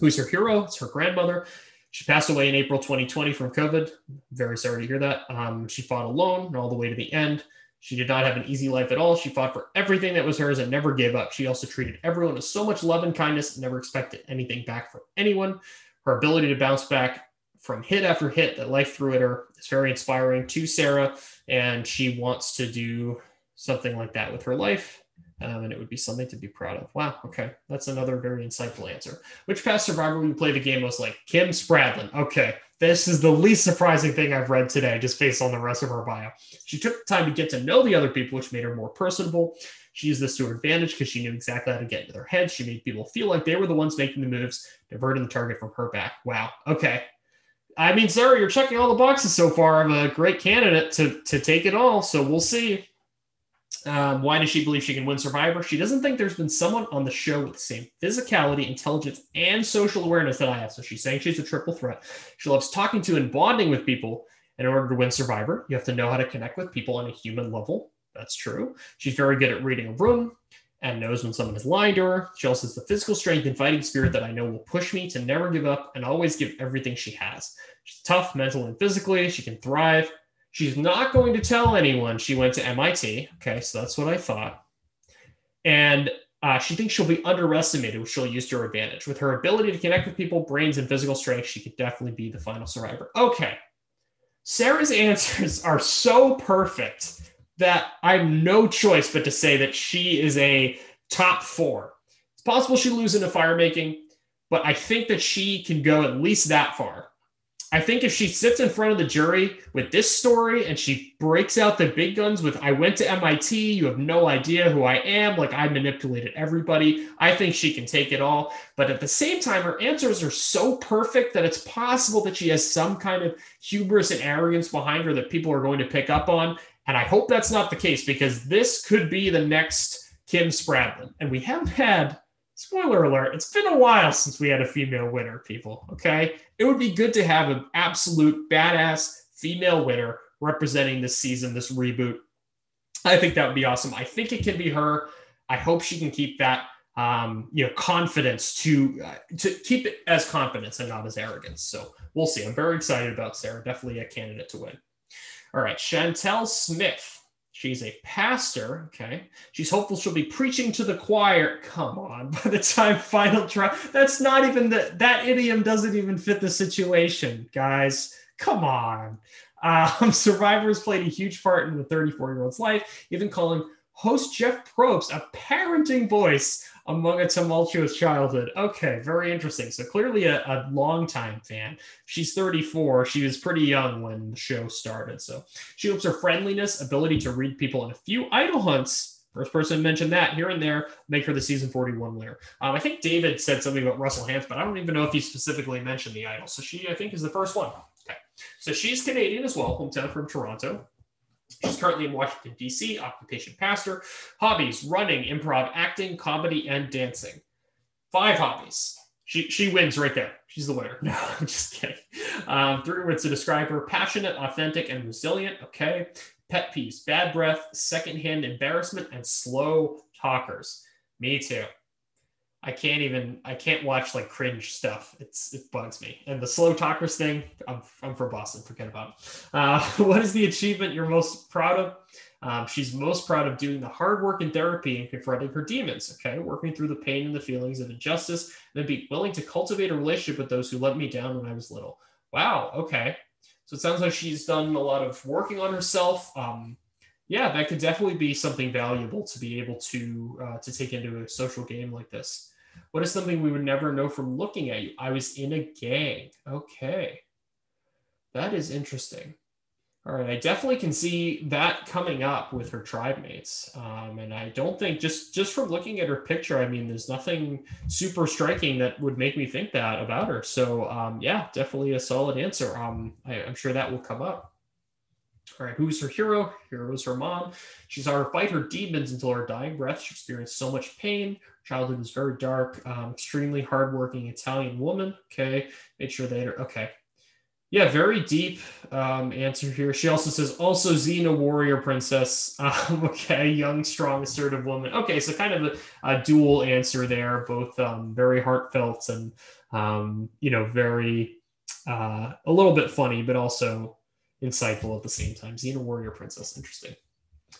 Who's her hero? It's her grandmother. She passed away in April 2020 from COVID. Very sorry to hear that. Um, she fought alone all the way to the end. She did not have an easy life at all. She fought for everything that was hers and never gave up. She also treated everyone with so much love and kindness and never expected anything back from anyone. Her ability to bounce back from hit after hit that life threw at her is very inspiring to Sarah, and she wants to do something like that with her life. Um, and it would be something to be proud of. Wow. Okay. That's another very insightful answer. Which past survivor would you play the game most like? Kim Spradlin. Okay. This is the least surprising thing I've read today, just based on the rest of her bio. She took the time to get to know the other people, which made her more personable. She used this to her advantage because she knew exactly how to get into their heads. She made people feel like they were the ones making the moves, diverting the target from her back. Wow. Okay. I mean, Sarah, you're checking all the boxes so far. I'm a great candidate to to take it all. So we'll see. Um, why does she believe she can win Survivor? She doesn't think there's been someone on the show with the same physicality, intelligence, and social awareness that I have. So she's saying she's a triple threat. She loves talking to and bonding with people. In order to win Survivor, you have to know how to connect with people on a human level. That's true. She's very good at reading a room and knows when someone is lying to her. She also has the physical strength and fighting spirit that I know will push me to never give up and always give everything she has. She's tough mentally and physically. She can thrive She's not going to tell anyone she went to MIT. Okay, so that's what I thought. And uh, she thinks she'll be underestimated, which she'll use to her advantage. With her ability to connect with people, brains, and physical strength, she could definitely be the final survivor. Okay. Sarah's answers are so perfect that I have no choice but to say that she is a top four. It's possible she loses into fire making, but I think that she can go at least that far. I think if she sits in front of the jury with this story and she breaks out the big guns with, I went to MIT, you have no idea who I am, like I manipulated everybody, I think she can take it all. But at the same time, her answers are so perfect that it's possible that she has some kind of hubris and arrogance behind her that people are going to pick up on. And I hope that's not the case because this could be the next Kim Spradlin. And we haven't had spoiler alert, it's been a while since we had a female winner, people. Okay. It would be good to have an absolute badass female winner representing this season, this reboot. I think that would be awesome. I think it can be her. I hope she can keep that um, you know confidence to uh, to keep it as confidence and not as arrogance. So we'll see. I'm very excited about Sarah. Definitely a candidate to win. All right, Shantel Smith. She's a pastor. Okay. She's hopeful she'll be preaching to the choir. Come on. By the time final trial, that's not even the, that idiom doesn't even fit the situation, guys. Come on. Um, Survivors played a huge part in the 34 year old's life, even calling host Jeff Probst a parenting voice among a tumultuous childhood. Okay, very interesting. So clearly a, a long time fan. She's 34. She was pretty young when the show started. So she hopes her friendliness, ability to read people, and a few idol hunts First person mentioned that here and there make her the season 41 winner. Um, I think David said something about Russell Hantz, but I don't even know if he specifically mentioned the idol. So she, I think, is the first one. Okay. So she's Canadian as well, hometown from Toronto. She's currently in Washington, D.C., occupation pastor. Hobbies running, improv, acting, comedy, and dancing. Five hobbies. She she wins right there. She's the winner. No, I'm just kidding. Um, three words to describe her: passionate, authentic, and resilient. Okay. Pet peeves: bad breath, secondhand embarrassment, and slow talkers. Me too. I can't even I can't watch like cringe stuff. It's it bugs me. And the slow talkers thing, I'm I'm for Boston. Forget about it. Uh, what is the achievement you're most proud of? Um, she's most proud of doing the hard work in therapy and confronting her demons. Okay, working through the pain and the feelings of injustice, and then be willing to cultivate a relationship with those who let me down when I was little. Wow. Okay. So it sounds like she's done a lot of working on herself. Um, yeah, that could definitely be something valuable to be able to uh, to take into a social game like this. What is something we would never know from looking at you? I was in a gang. Okay, that is interesting. All right, I definitely can see that coming up with her tribe mates, um, and I don't think just just from looking at her picture, I mean, there's nothing super striking that would make me think that about her. So um, yeah, definitely a solid answer. Um, I, I'm sure that will come up. All right, who's her hero? Hero's her mom. She saw her fight her demons until her dying breath. She experienced so much pain. Childhood was very dark. Um, extremely hardworking Italian woman. Okay, made sure they okay. Yeah, very deep um, answer here. She also says, also Xena warrior princess. Um, okay, young, strong, assertive woman. Okay, so kind of a, a dual answer there, both um, very heartfelt and um, you know very uh, a little bit funny, but also insightful at the same time. Xena warrior princess, interesting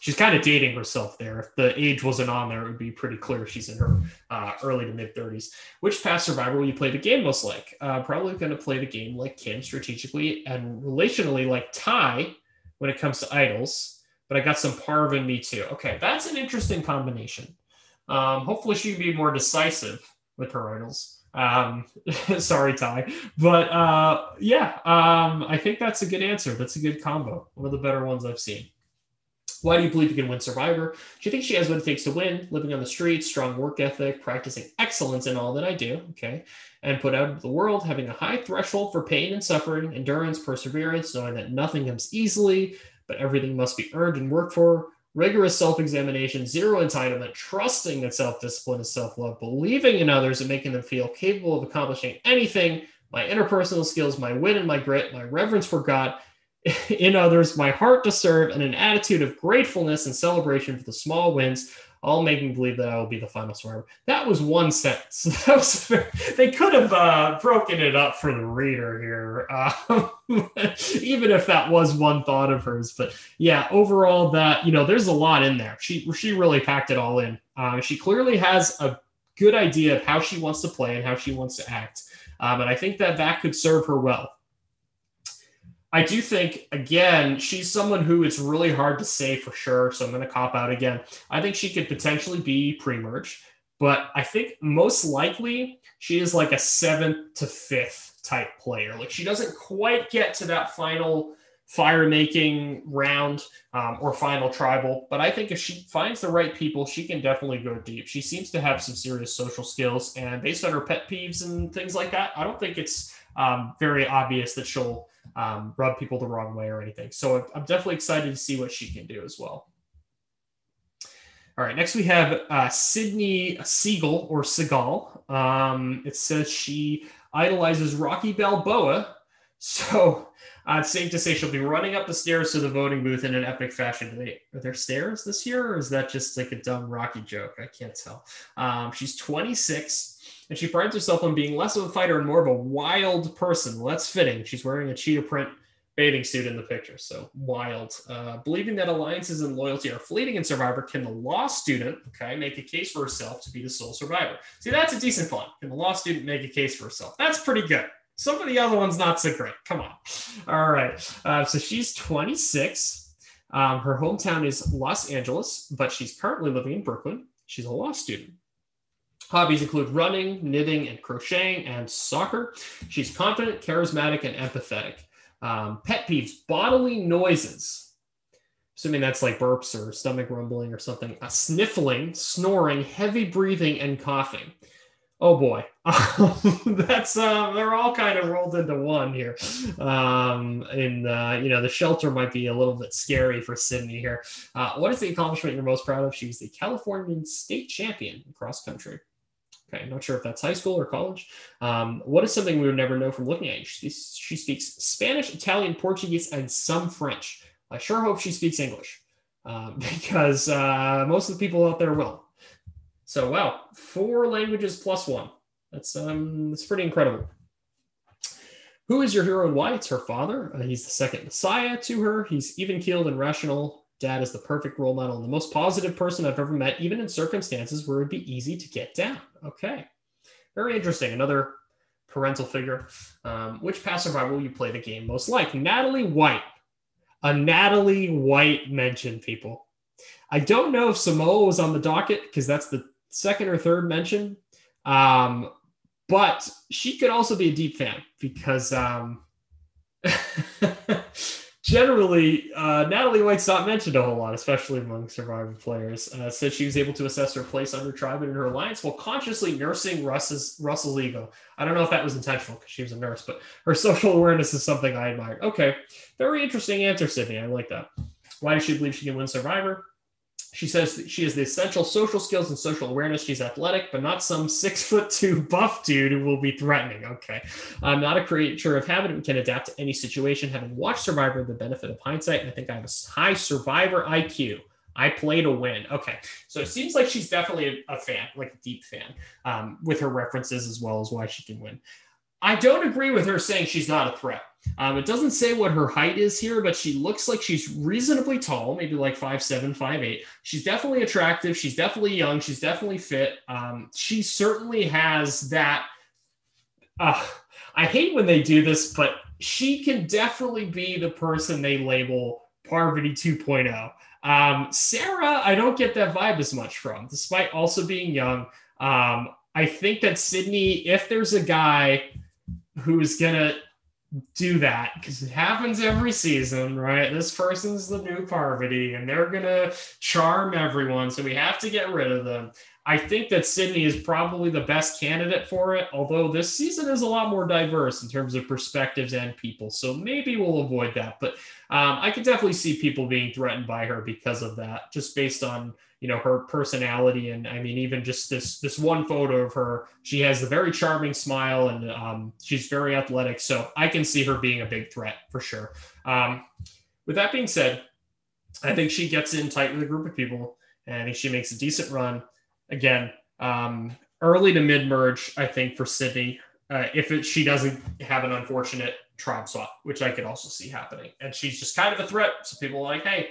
she's kind of dating herself there. If the age wasn't on there, it would be pretty clear she's in her uh, early to mid 30s. Which past survivor will you play the game most like? Uh, probably going to play the game like Kim strategically and relationally like Tai when it comes to idols. But I got some Parv in me too. Okay, that's an interesting combination. Um, hopefully, she can be more decisive with her idols. Um, sorry, Tai, but uh, yeah, um, I think that's a good answer. That's a good combo. One of the better ones I've seen. Why do you believe you can win Survivor? Do you think she has what it takes to win? Living on the streets, strong work ethic, practicing excellence in all that I do, okay, and put out into the world, having a high threshold for pain and suffering, endurance, perseverance, knowing that nothing comes easily, but everything must be earned and worked for, rigorous self examination, zero entitlement, trusting that self discipline is self love, believing in others and making them feel capable of accomplishing anything, my interpersonal skills, my wit and my grit, my reverence for God, in others, my heart to serve, and an attitude of gratefulness and celebration for the small wins, all making believe that I will be the final survivor. That was one sentence. That was very, they could have uh, broken it up for the reader here, um, even if that was one thought of hers. But yeah, overall, that you know, there's a lot in there. She she really packed it all in. Uh, she clearly has a good idea of how she wants to play and how she wants to act, um, and I think that that could serve her well. I do think, again, she's someone who it's really hard to say for sure. So I'm going to cop out again. I think she could potentially be pre merge, but I think most likely she is like a seventh to fifth type player. Like she doesn't quite get to that final fire making round um, or final tribal. But I think if she finds the right people, she can definitely go deep. She seems to have some serious social skills, and based on her pet peeves and things like that, I don't think it's um, very obvious that she'll um, rub people the wrong way or anything. So I'm definitely excited to see what she can do as well. All right, next we have uh, Sydney Siegel or Seagal. Um, it says she idolizes Rocky Balboa. So uh, it's safe to say she'll be running up the stairs to the voting booth in an epic fashion. Are, they, are there stairs this year, or is that just like a dumb Rocky joke? I can't tell. Um, she's 26 and she prides herself on being less of a fighter and more of a wild person. Well, that's fitting. She's wearing a cheetah print bathing suit in the picture, so wild. Uh, believing that alliances and loyalty are fleeting in Survivor, can the law student, okay, make a case for herself to be the sole survivor? See, that's a decent one. Can the law student make a case for herself? That's pretty good. Some of the other ones not so great. Come on. All right. Uh, so she's 26. Um, her hometown is Los Angeles, but she's currently living in Brooklyn. She's a law student. Hobbies include running, knitting, and crocheting, and soccer. She's confident, charismatic, and empathetic. Um, pet peeves bodily noises. Assuming that's like burps or stomach rumbling or something. Uh, sniffling, snoring, heavy breathing, and coughing. Oh boy, that's uh, they're all kind of rolled into one here. Um, and uh, you know, the shelter might be a little bit scary for Sydney here. Uh, what is the accomplishment you're most proud of? She's the Californian state champion cross country. Okay, not sure if that's high school or college. Um, what is something we would never know from looking at you? She, she speaks Spanish, Italian, Portuguese, and some French. I sure hope she speaks English um, because uh, most of the people out there will. So, wow, four languages plus one. That's um, that's pretty incredible. Who is your hero and why? It's her father. Uh, he's the second Messiah to her. He's even keeled and rational. Dad is the perfect role model and the most positive person I've ever met, even in circumstances where it'd be easy to get down. Okay. Very interesting. Another parental figure. Um, which past survivor will you play the game most like? Natalie White. A Natalie White mention, people. I don't know if Samoa was on the docket because that's the second or third mention. Um, but she could also be a deep fan because um, generally, uh, Natalie White's not mentioned a whole lot, especially among Survivor players. Uh, said she was able to assess her place under tribe and in her alliance while consciously nursing Russ's, Russell's ego. I don't know if that was intentional because she was a nurse, but her social awareness is something I admire. Okay, very interesting answer, Sydney. I like that. Why does she believe she can win Survivor? She says she has the essential social skills and social awareness. She's athletic, but not some six foot two buff dude who will be threatening. Okay. I'm not a creature of habit and can adapt to any situation. Having watched Survivor, the benefit of hindsight, I think I have a high Survivor IQ. I play to win. Okay. So it seems like she's definitely a, a fan, like a deep fan, um, with her references as well as why she can win. I don't agree with her saying she's not a threat. Um, it doesn't say what her height is here, but she looks like she's reasonably tall, maybe like five seven, five eight. She's definitely attractive. She's definitely young. She's definitely fit. Um, she certainly has that. Uh, I hate when they do this, but she can definitely be the person they label Parvati 2.0. Um, Sarah, I don't get that vibe as much from, despite also being young. Um, I think that Sydney, if there's a guy who's gonna do that because it happens every season, right? This person's the new Parvati and they're to charm everyone. So we have to get rid of them. I think that Sydney is probably the best candidate for it, although this season is a lot more diverse in terms of perspectives and people. So maybe we'll avoid that. But um, I could definitely see people being threatened by her because of that, just based on you know her personality and i mean even just this this one photo of her she has a very charming smile and um, she's very athletic. So i can see her being a big threat for sure. Um, with that being said i think she gets in tight with a group of people and i think she makes a decent run. Again um, early to mid merge i think for sydney uh, if it, she doesn't have an unfortunate tribe swap which i could also see happening. And she's just kind of a threat. So people are like hey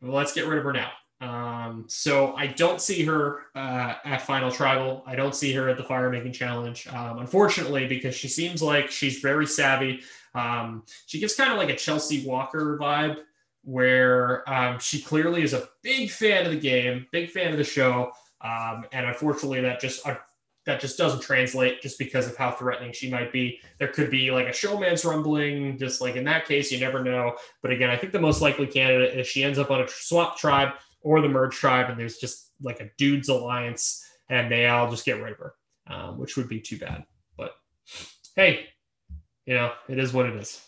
let's get rid of her now um, so I don't see her uh, at Final Tribal. I don't see her at the Fire Making Challenge, um, unfortunately, because she seems like she's very savvy. Um, she gives kind of like a Chelsea Walker vibe, where um, she clearly is a big fan of the game, big fan of the show, um, and unfortunately, that just uh, that just doesn't translate just because of how threatening she might be. There could be like a showmance rumbling, just like in that case, you never know. But again, I think the most likely candidate is she ends up on a swap tribe or the merge tribe, and there's just like a dudes alliance, and they all just get her, um, which would be too bad. But hey, you know, it is what it is.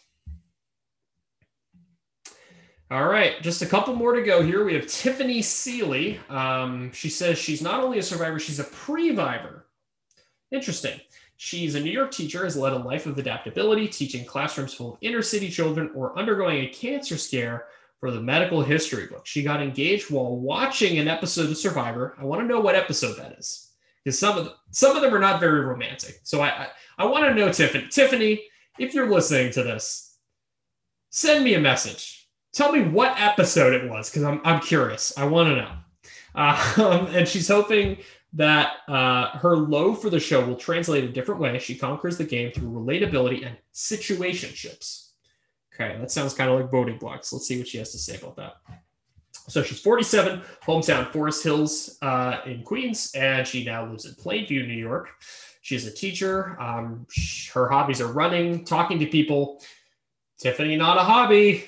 All right, just a couple more to go here. We have Tiffany Seely. Um, she says she's not only a survivor, she's a pre-vivor. Interesting. She's a New York teacher, has led a life of adaptability, teaching classrooms full of inner city children or undergoing a cancer scare for the medical history book. She got engaged while watching an episode of Survivor. I want to know what episode that is because some of them, some of them are not very romantic. So I I, I want to know Tiffany. Tiffany, if you're listening to this, send me a message. Tell me what episode it was because I'm I'm curious. I want to know. Uh, and she's hoping that uh, her low for the show will translate a different way. She conquers the game through relatability and situationships. Okay, that sounds kind of like voting blocks. Let's see what she has to say about that. So she's 47, hometown Forest Hills uh, in Queens, and she now lives in Plainview, New York. She's a teacher. Um, her hobbies are running, talking to people. Tiffany, not a hobby.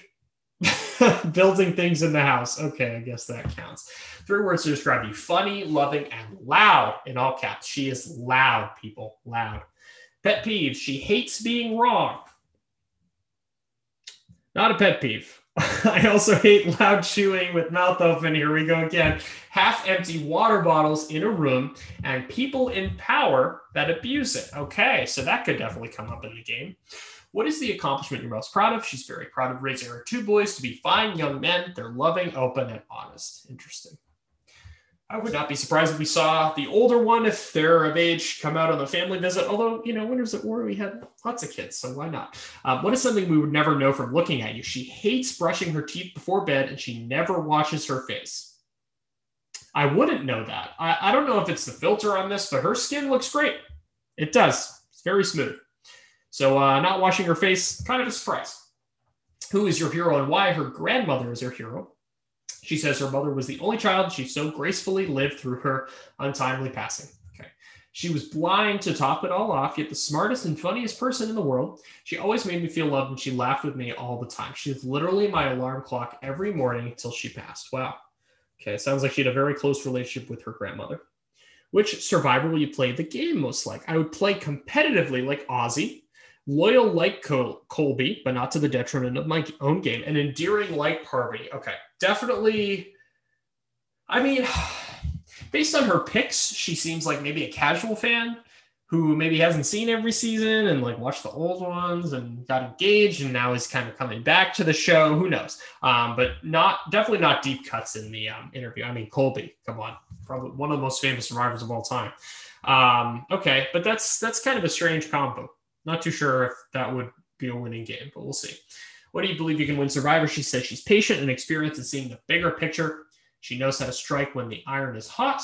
Building things in the house. Okay, I guess that counts. Three words to describe you funny, loving, and loud in all caps. She is loud, people. Loud. Pet peeves. She hates being wrong. Not a pet peeve. I also hate loud chewing with mouth open. Here we go again. Half empty water bottles in a room and people in power that abuse it. Okay, so that could definitely come up in the game. What is the accomplishment you're most proud of? She's very proud of raising her two boys to be fine young men. They're loving, open, and honest. Interesting. I would not be surprised if we saw the older one, if they're of age, come out on the family visit. Although, you know, Winners at War, we had lots of kids, so why not? Um, what is something we would never know from looking at you? She hates brushing her teeth before bed and she never washes her face. I wouldn't know that. I, I don't know if it's the filter on this, but her skin looks great. It does. It's very smooth. So, uh, not washing her face, kind of a surprise. Who is your hero and why? Her grandmother is her hero. She says her mother was the only child she so gracefully lived through her untimely passing. Okay. She was blind to top it all off, yet the smartest and funniest person in the world. She always made me feel loved and she laughed with me all the time. She was literally my alarm clock every morning until she passed. Wow. Okay, sounds like she had a very close relationship with her grandmother. Which survivor will you play the game most like? I would play competitively like Ozzy, loyal like Col- Colby, but not to the detriment of my own game, and endearing like Parvati. Okay, definitely. I mean, based on her picks, she seems like maybe a casual fan who maybe hasn't seen every season and like watched the old ones and got engaged and now is kind of coming back to the show. Who knows? Um, but not definitely not deep cuts in the um, interview. I mean, Colby, come on, probably one of the most famous survivors of all time. Um, okay, but that's that's kind of a strange combo. Not too sure if that would be a winning game, but we'll see. What do you believe you can win Survivor? She says she's patient and experienced in seeing the bigger picture. She knows how to strike when the iron is hot,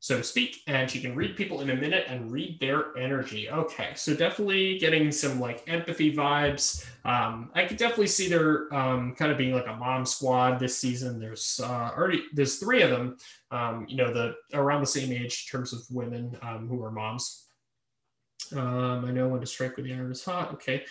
so to speak, and she can read people in a minute and read their energy. Okay, so definitely getting some like empathy vibes. Um, I could definitely see there um, kind of being like a mom squad this season. There's uh, already there's three of them. Um, you know, the around the same age in terms of women um, who are moms. Um, I know when to strike when the iron is hot. Okay.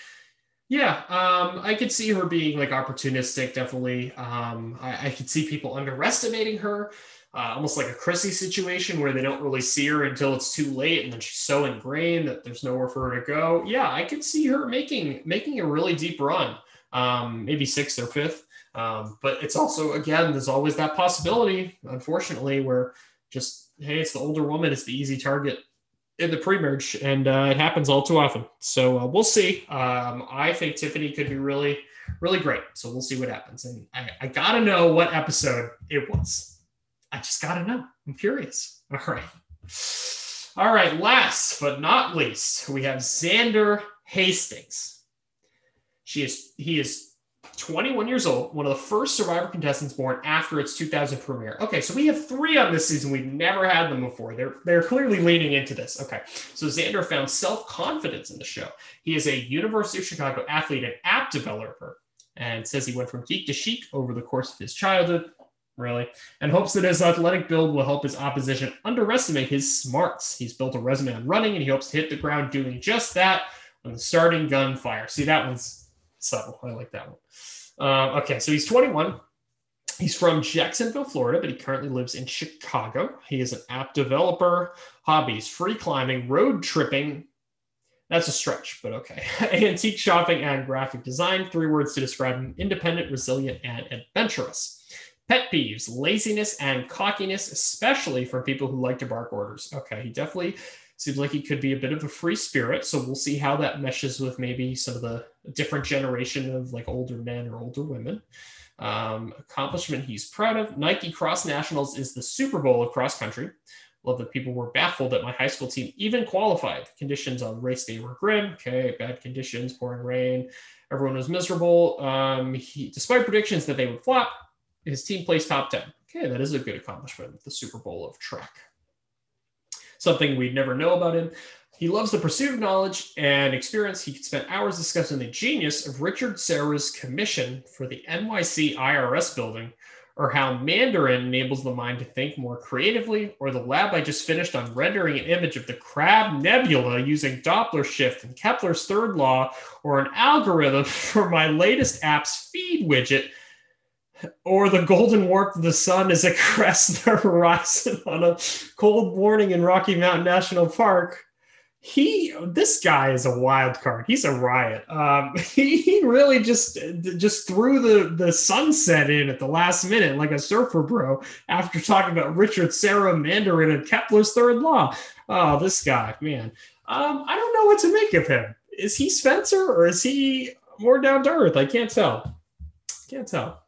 Yeah, um, I could see her being like opportunistic. Definitely, um, I, I, could see people underestimating her, uh, almost like a Chrissy situation where they don't really see her until it's too late, and then she's so ingrained that there's nowhere for her to go. Yeah, I could see her making making a really deep run, um, maybe sixth or fifth. Um, but it's also again, there's always that possibility, unfortunately, where just hey, it's the older woman, it's the easy target in the pre-merge, and uh, it happens all too often. So uh, we'll see. Um, I think Tiffany could be really, really great. So we'll see what happens. And I, I gotta know what episode it was. I just gotta know. I'm curious. All right. All right. Last but not least, we have Xander Hastings. She is. He is 21 years old, one of the first Survivor contestants born after its 2000 premiere. Okay, so we have three on this season. We've never had them before. They're they're clearly leaning into this. Okay, so Xander found self confidence in the show. He is a University of Chicago athlete and app developer, and says he went from geek to chic over the course of his childhood. Really, and hopes that his athletic build will help his opposition underestimate his smarts. He's built a resume on running, and he hopes to hit the ground doing just that when the starting gun fire. See, that one's subtle. I like that one. Uh, okay, so he's 21. He's from Jacksonville, Florida, but he currently lives in Chicago. He is an app developer. Hobbies free climbing, road tripping. That's a stretch, but okay. Antique shopping and graphic design. Three words to describe him independent, resilient, and adventurous. Pet peeves, laziness, and cockiness, especially for people who like to bark orders. Okay, he definitely seems like he could be a bit of a free spirit. So we'll see how that meshes with maybe some of the different generation of like older men or older women. Um, accomplishment he's proud of Nike Cross Nationals is the Super Bowl of cross country. Love that people were baffled that my high school team even qualified. The Conditions on race day were grim. Okay, bad conditions, pouring rain. Everyone was miserable. Um, he, despite predictions that they would flop, his team placed top 10. Okay, that is a good accomplishment. The Super Bowl of track something we'd never know about him. He loves the pursuit of knowledge and experience. He spent hours discussing the genius of Richard Serra's commission for the NYC IRS building, or how Mandarin enables the mind to think more creatively, or the lab I just finished on rendering an image of the Crab Nebula using Doppler shift and Kepler's third law, or an algorithm for my latest app's feed widget or the golden warp of the sun as it crests the horizon on a cold morning in Rocky Mountain National Park. he this guy is a wild card. He's a riot. Um, he, he really just just threw the the sunset in at the last minute like a surfer bro after talking about Richard Serra Mandarin and Kepler's third law. Oh, this guy, man. Um, I don't know what to make of him. Is he Spencer or is he more down to earth? I can't tell. Can't tell.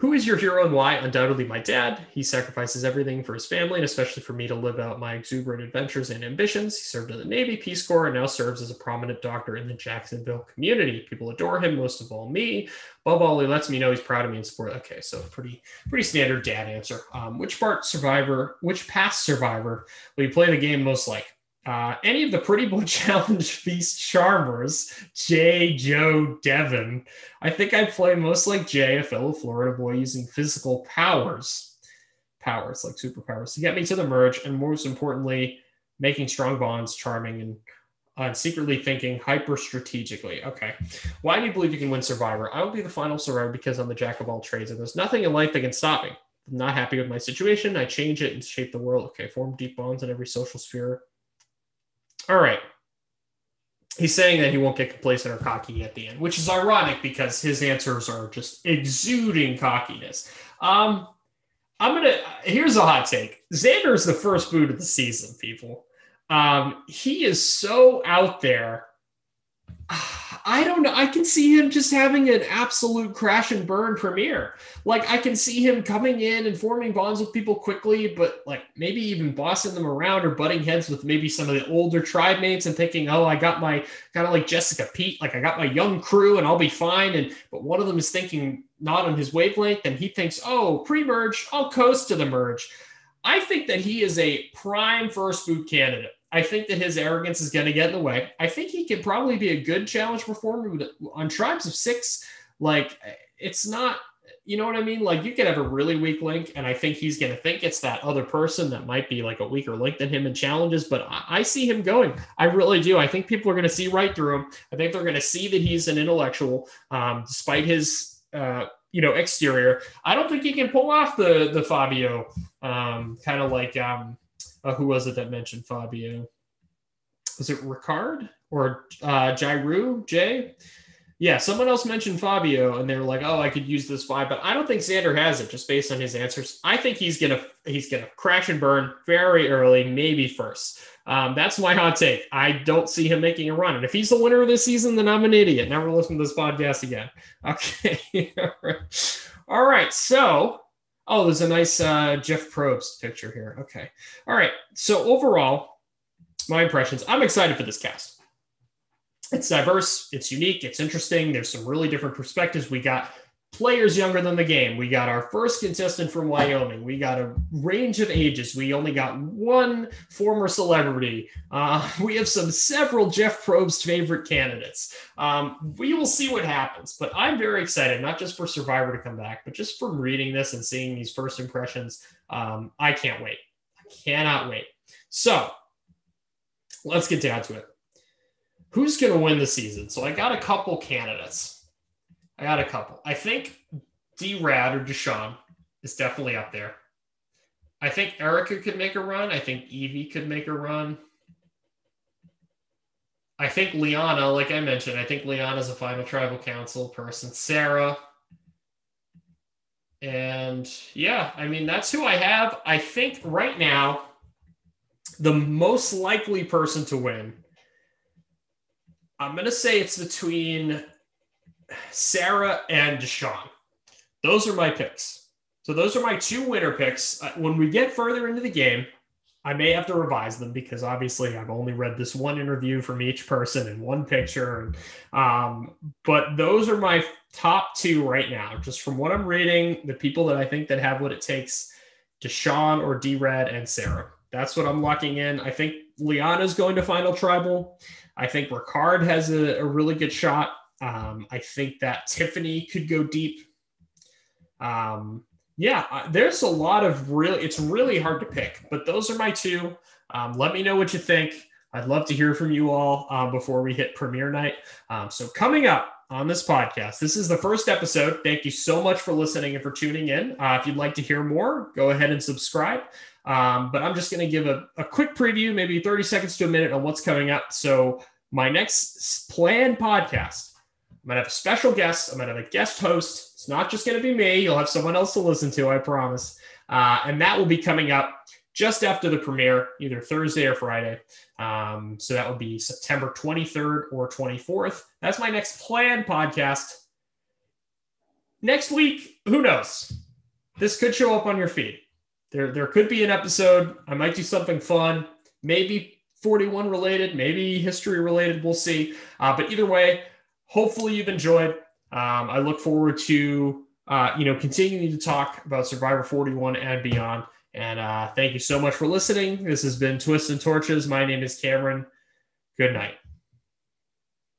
Who is your hero and why? Undoubtedly, my dad. He sacrifices everything for his family and especially for me to live out my exuberant adventures and ambitions. He served in the Navy, Peace Corps, and now serves as a prominent doctor in the Jacksonville community. People adore him, most of all me. Above all, he lets me know he's proud of me and support. Okay, so pretty pretty standard dad answer. Um, which part survivor, which past survivor will you play the game most like? Uh, any of the Pretty Boy Challenge Feast Charmers, Jay, Joe, Devon. I think I'd play most like Jay, a fellow Florida boy using physical powers, powers like superpowers, to get me to the merge, and most importantly, making strong bonds, charming, and uh, secretly thinking hyper strategically. Okay. Why do you believe you can win Survivor? I will be the final survivor because I'm the jack of all trades, and there's nothing in life that can stop me. I'm not happy with my situation. I change it and shape the world. Okay. Form deep bonds in every social sphere all right. He's saying that he won't get complacent or cocky at the end, which is ironic because his answers are just exuding cockiness. Um, I'm gonna. Here's a hot take. Xander is the first boot of the season, people. Um, he is so out there. I don't know. I can see him just having an absolute crash and burn premiere. Like I can see him coming in and forming bonds with people quickly, but like maybe even bossing them around or butting heads with maybe some of the older tribe mates and thinking, oh, I got my kind of like Jessica Pete, like I got my young crew and I'll be fine. And but one of them is thinking not on his wavelength, and he thinks, oh, pre-merge, I'll coast to the merge. I think that he is a prime first boot candidate. I think that his arrogance is going to get in the way. I think he could probably be a good challenge performer on tribes of six. Like it's not, you know what I mean? Like you could have a really weak link, and I think he's going to think it's that other person that might be like a weaker link than him in challenges. But I, I see him going. I really do. I think people are going to see right through him. I think they're going to see that he's an intellectual, um, despite his. Uh, you know, exterior. I don't think he can pull off the the Fabio um, kind of like um, uh, who was it that mentioned Fabio? Was it Ricard or uh, Jairu? Jay? Yeah, someone else mentioned Fabio, and they're like, "Oh, I could use this vibe," but I don't think Xander has it, just based on his answers. I think he's gonna he's gonna crash and burn very early, maybe first. Um, that's my hot take. I don't see him making a run, and if he's the winner of this season, then I'm an idiot. Never listen to this podcast again. Okay, all right. So Oh, there's a nice uh, Jeff Probst picture here. Okay. All right. So overall, my impressions, I'm excited for this cast. It's diverse, it's unique, it's interesting. There's some really different perspectives. We got players younger than the game. We got our first contestant from Wyoming. We got a range of ages. We only got one former celebrity. Uh, we have some several Jeff Probst favorite candidates. Um, we will see what happens, but I'm very excited, not just for Survivor to come back, but just from reading this and seeing these first impressions. Um, I can't wait. I cannot wait. So let's get down to it. Who's going to win the season? So I got a couple candidates. I got a couple. I think D Rad or Deshawn is definitely up there. I think Erika could make a run. I think Evvie could make a run. I think Liana, like I mentioned, I think Liana's a final tribal council person. Sarah. And yeah, I mean, that's who I have. I think right now, the most likely person to win, I'm going to say it's between Sarah and Deshawn. Those are my picks. So those are my two winner picks. Uh, when we get further into the game, I may have to revise them because obviously I've only read this one interview from each person and one picture. Um, but those are my top two right now, just from what I'm reading, the people that I think that have what it takes, Deshawn or D-Rad and Sarah. That's what I'm locking in. I think Liana's going to final tribal. I think Ricard has a, a really good shot. Um, I think that Tiffany could go deep. Um, yeah, there's a lot of really, it's really hard to pick, but those are my two. Um, let me know what you think. I'd love to hear from you all uh, before we hit premiere night. Um, so, coming up on this podcast, this is the first episode. Thank you so much for listening and for tuning in. Uh, if you'd like to hear more, go ahead and subscribe. Um, but I'm just going to give a, a quick preview, maybe 30 seconds to a minute on what's coming up. So, my next planned podcast, I'm to have a special guest. I'm to have a guest host. It's not just to be me, you'll have someone else to listen to, I promise. Uh, and that will be coming up just after the premiere, either Thursday or Friday. Um, so that would be September 23rd or 24th. That's my next planned podcast. Next week, who knows? This could show up on your feed. There, there could be an episode. I might do something fun, maybe 41 related, maybe history related. We'll see. Uh, but either way, hopefully you've enjoyed. Um, I look forward to uh, you know continuing to talk about Survivor 41 and beyond. And uh, thank you so much for listening. This has been Twists and Torches. My name is Cameron. Good night.